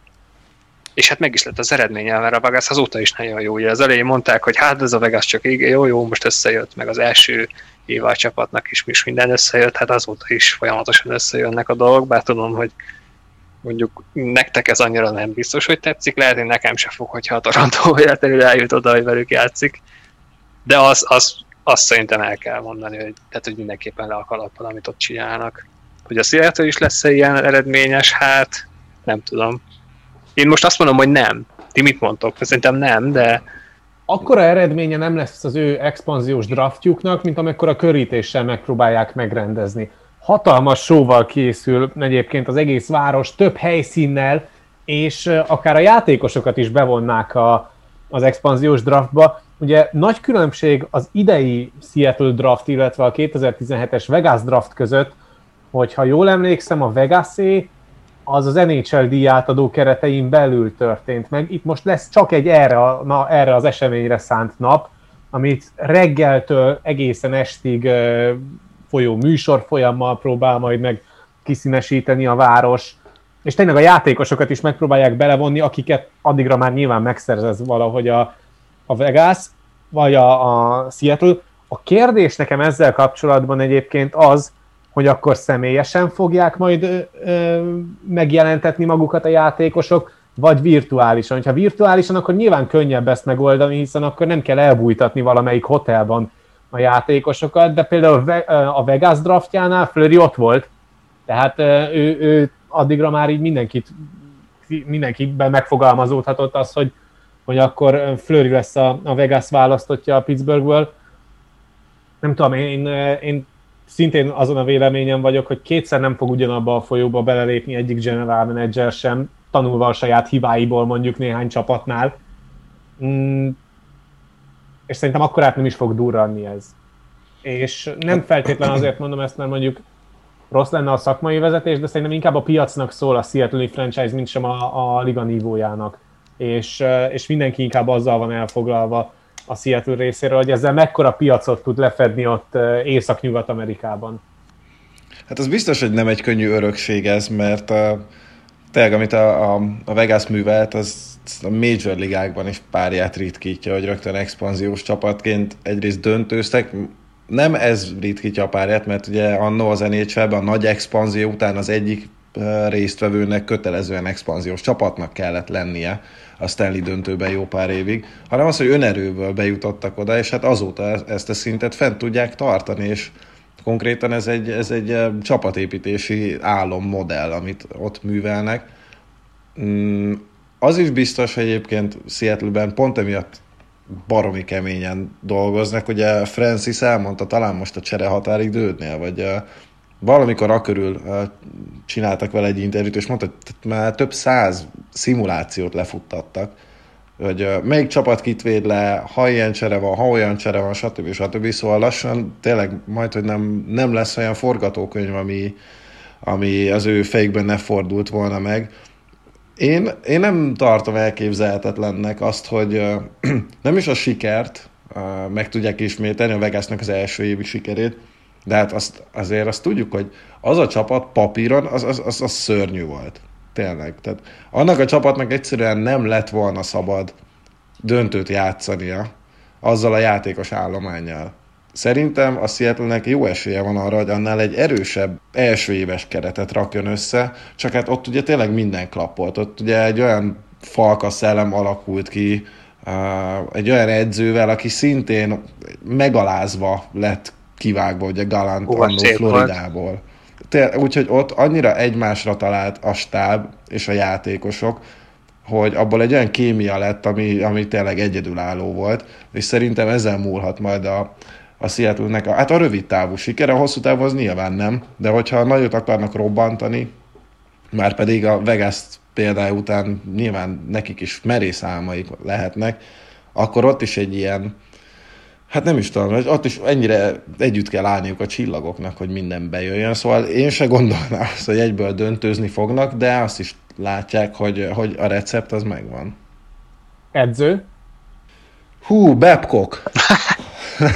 és hát meg is lett az eredménye, mert a Vegas azóta is nagyon jó. Ugye az elején mondták, hogy hát ez a Vegas csak jó, jó, most összejött, meg az első éve a csapatnak is, is minden összejött, hát azóta is folyamatosan összejönnek a dolgok, bár tudom, hogy mondjuk nektek ez annyira nem biztos, hogy tetszik, lehet, hogy nekem se fog, hogyha a Toronto véletlenül eljut oda, hogy velük játszik, de az, az, azt szerintem el kell mondani, hogy, tehát, hogy mindenképpen le a kalappal, amit ott csinálnak. Hogy a Seattle is lesz -e ilyen eredményes, hát nem tudom. Én most azt mondom, hogy nem. Ti mit mondtok? Szerintem nem, de... Akkora eredménye nem lesz az ő expanziós draftjuknak, mint amikor a körítéssel megpróbálják megrendezni. Hatalmas sóval készül egyébként az egész város, több helyszínnel, és akár a játékosokat is bevonnák a, az expanziós draftba. Ugye nagy különbség az idei Seattle draft, illetve a 2017-es Vegas draft között, hogy ha jól emlékszem, a Vegasé az az NHL díjátadó keretein belül történt meg. Itt most lesz csak egy erre, a, na, erre az eseményre szánt nap, amit reggeltől egészen estig uh, folyó műsor folyammal próbál majd meg kiszínesíteni a város, és tényleg a játékosokat is megpróbálják belevonni, akiket addigra már nyilván megszerzez valahogy a, a Vegas, vagy a, a Seattle. A kérdés nekem ezzel kapcsolatban egyébként az, hogy akkor személyesen fogják majd ö, ö, megjelentetni magukat a játékosok, vagy virtuálisan. Ha virtuálisan, akkor nyilván könnyebb ezt megoldani, hiszen akkor nem kell elbújtatni valamelyik hotelban a játékosokat, de például a Vegas draftjánál Flöri ott volt, tehát ő, ő addigra már így mindenkit, mindenkiben megfogalmazódhatott az, hogy, hogy akkor Flöri lesz a, a Vegas választottja a Pittsburghből. Nem tudom, én, én szintén azon a véleményem vagyok, hogy kétszer nem fog ugyanabba a folyóba belelépni egyik general manager sem, tanulva a saját hibáiból mondjuk néhány csapatnál. Mm, és szerintem akkor át nem is fog durranni ez. És nem feltétlen azért mondom ezt, mert mondjuk rossz lenne a szakmai vezetés, de szerintem inkább a piacnak szól a Seattle franchise, mint sem a, a liga nívójának. És, és mindenki inkább azzal van elfoglalva a Seattle részéről, hogy ezzel mekkora piacot tud lefedni ott Észak-Nyugat-Amerikában. Hát az biztos, hogy nem egy könnyű örökség ez, mert a, tényleg, amit a, a, a Vegas művelt, az a major ligákban is párját ritkítja, hogy rögtön expanziós csapatként egyrészt döntőztek, nem ez ritkítja a párját, mert ugye annó az nhl a nagy expanzió után az egyik résztvevőnek kötelezően expanziós csapatnak kellett lennie a Stanley döntőben jó pár évig, hanem az, hogy önerőből bejutottak oda, és hát azóta e-, ezt a szintet fent tudják tartani, és konkrétan ez egy, ez egy csapatépítési álommodell, amit ott művelnek. Mm, az is biztos, hogy egyébként Seattle-ben pont emiatt baromi keményen dolgoznak. Ugye Francis elmondta talán most a csere határig dődnél, vagy valamikor akörül csináltak vele egy interjút, és mondta, hogy már több száz szimulációt lefuttattak, hogy melyik csapat kit véd le, ha ilyen csere van, ha olyan csere van, stb. stb. Szóval lassan tényleg majd, hogy nem, nem lesz olyan forgatókönyv, ami, ami az ő fejükben ne fordult volna meg. Én, én nem tartom elképzelhetetlennek azt, hogy nem is a sikert meg tudják ismételni, a Vegasnak az első évi sikerét, de hát azt, azért azt tudjuk, hogy az a csapat papíron, az, az, az, az szörnyű volt. Tényleg. Tehát annak a csapatnak egyszerűen nem lett volna szabad döntőt játszania azzal a játékos állományjal. Szerintem a Seattle-nek jó esélye van arra, hogy annál egy erősebb első éves keretet rakjon össze, csak hát ott ugye tényleg minden klappolt. Ott ugye egy olyan falka szellem alakult ki, egy olyan edzővel, aki szintén megalázva lett kivágva, ugye Galant annó Floridából. Úgyhogy ott annyira egymásra talált a stáb és a játékosok, hogy abból egy olyan kémia lett, ami, ami tényleg egyedülálló volt, és szerintem ezzel múlhat majd a, a Seattle-nek. Hát a rövid távú siker, a hosszú távú az nyilván nem, de hogyha nagyot akarnak robbantani, már pedig a Vegas példája után nyilván nekik is merész álmaik lehetnek, akkor ott is egy ilyen, hát nem is tudom, ott is ennyire együtt kell állniuk a csillagoknak, hogy minden bejöjjön, szóval én se gondolnám azt, hogy egyből döntőzni fognak, de azt is látják, hogy, hogy a recept az megvan. Edző? Hú, Babcock.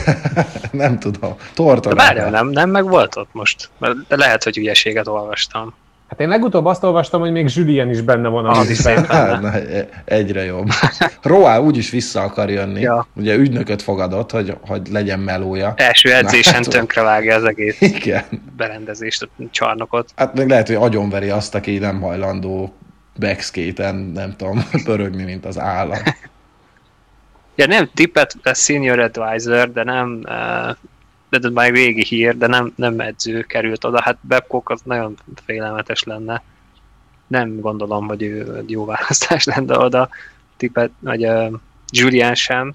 nem tudom. Torta. Várjál, nem, nem meg volt ott most. De lehet, hogy ügyeséget olvastam. Hát én legutóbb azt olvastam, hogy még Julien is benne van a listán. Hát, egyre jobb. Roá úgyis vissza akar jönni. Ja. Ugye ügynököt fogadott, hogy, hogy legyen melója. Első edzésen hát, tönkrevágja az egész igen. berendezést, a csarnokot. Hát még lehet, hogy agyonveri azt, aki nem hajlandó backskate nem tudom, pörögni, mint az állam. Ja, nem tippet a senior advisor, de nem uh, de ez már régi hír, de nem, nem edző került oda. Hát Babcock az nagyon félelmetes lenne. Nem gondolom, hogy ő jó választás lenne oda. Tippet, vagy uh, Julian sem.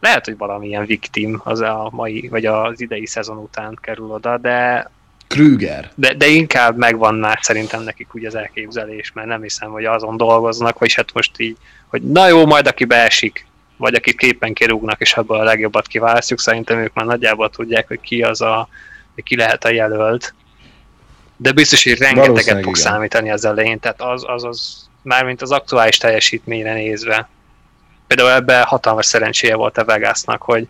Lehet, hogy valamilyen victim az a mai, vagy az idei szezon után kerül oda, de Krüger. De, de inkább megvan már szerintem nekik úgy az elképzelés, mert nem hiszem, hogy azon dolgoznak, vagy hát most így, hogy na jó, majd aki beesik, vagy akik képen kirúgnak, és abból a legjobbat kiválasztjuk, szerintem ők már nagyjából tudják, hogy ki az a, hogy ki lehet a jelölt. De biztos, hogy rengeteget fog igen. számítani az elején, tehát az, az, az mármint az aktuális teljesítményre nézve. Például ebben hatalmas szerencséje volt a Vegasnak, hogy,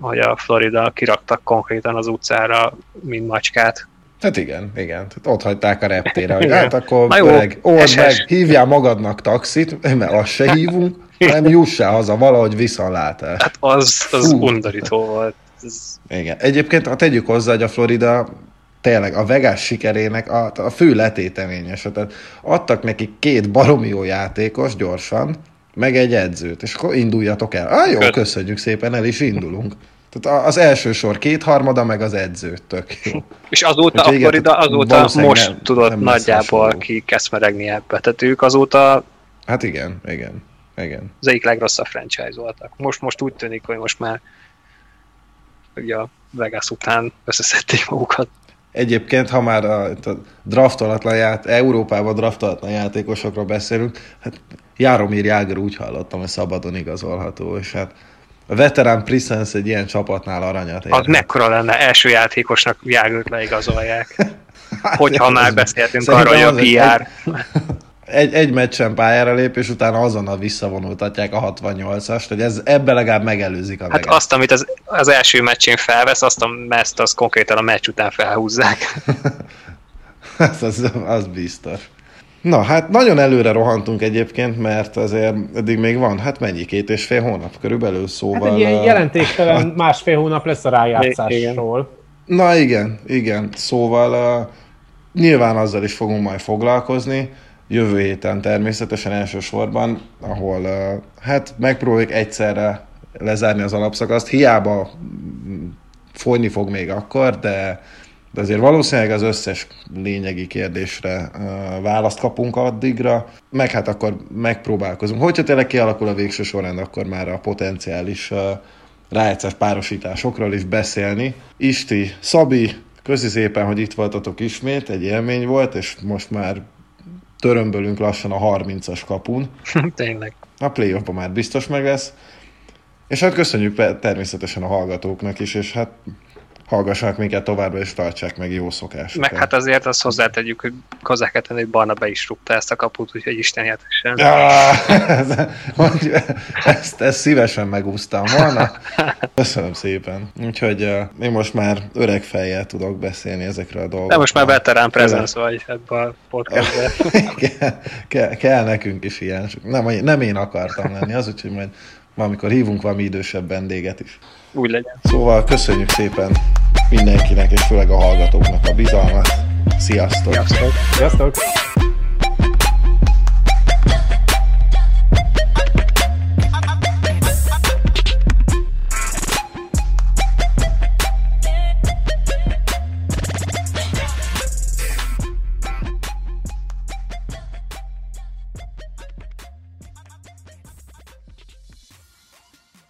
hogy a Florida kiraktak konkrétan az utcára, mint macskát. Hát igen, igen. Tehát ott hagyták a reptére, hogy hát akkor Na jó, meg, old meg, hívjál magadnak taxit, mert azt se hívunk, hanem jussál haza valahogy viszontlátás. Hát az, az undorító volt. ez... Igen. Egyébként, ha tegyük hozzá, hogy a Florida tényleg a Vegas sikerének a, a fő letéteményes. Tehát adtak neki két baromi jó játékos gyorsan, meg egy edzőt, és akkor induljatok el. Ah, jó, köszönjük szépen, el is indulunk. Tehát az első sor kétharmada, meg az edző, tök jó. És azóta Úgy, a Florida azóta most nem, tudott nem nagyjából ki keszmeregni ebbe. Tehát ők azóta... Hát igen, igen, igen. Az egyik legrosszabb franchise voltak. Most, most úgy tűnik, hogy most már ugye a Vegas után összeszedték magukat. Egyébként, ha már a, a draftolatlan ját, Európában draftolatlan játékosokról beszélünk, hát Járomír Jágr úgy hallottam, hogy szabadon igazolható, és hát a veterán Prisens egy ilyen csapatnál aranyat ér. Az mekkora lenne, első játékosnak Jágrt leigazolják. Hogyha már beszéltünk arról, hogy a PR. Egy, egy meccsen pályára lép, és utána azonnal visszavonultatják a 68-ast, hogy ez ebbe legalább megelőzik a Hát veget. azt, amit az, az első meccsén felvesz, azt a meszt, az konkrétan a meccs után felhúzzák. az, az, az biztos. Na, hát nagyon előre rohantunk egyébként, mert azért eddig még van, hát mennyi, két és fél hónap körülbelül, szóval... Hát egy ilyen jelentéktelen másfél hónap lesz a rájátszásról. Na igen, igen, szóval uh, nyilván azzal is fogunk majd foglalkozni, jövő héten természetesen elsősorban, ahol uh, hát megpróbáljuk egyszerre lezárni az alapszakaszt, hiába folyni fog még akkor, de de azért valószínűleg az összes lényegi kérdésre uh, választ kapunk addigra, meg hát akkor megpróbálkozunk. Hogyha tényleg kialakul a végső sorrend, akkor már a potenciális uh, rájátszás párosításokról is beszélni. Isti, Szabi, közi szépen, hogy itt voltatok ismét, egy élmény volt, és most már törömbölünk lassan a 30-as kapun. Tényleg. A playoffban már biztos meg lesz. És hát köszönjük természetesen a hallgatóknak is, és hát hallgassanak minket továbbra, és tartsák meg jó szokást. Meg hát azért azt hozzátegyük, hogy hozzá hogy Barna be is rúgta ezt a kaput, úgyhogy Isten jeltesen. ezt, ezt szívesen megúsztam volna. Köszönöm szépen. Úgyhogy uh, én most már öreg fejjel tudok beszélni ezekről a dolgokról. De most már veterán presence vagy ebben a podcastben. kell, kell, kell, nekünk is ilyen. Nem, nem én akartam lenni az, úgyhogy majd valamikor hívunk valami idősebb vendéget is. Úgy legyen. Szóval köszönjük szépen mindenkinek, és főleg a hallgatóknak a bizalmat. Sziasztok! Sziasztok! Sziasztok.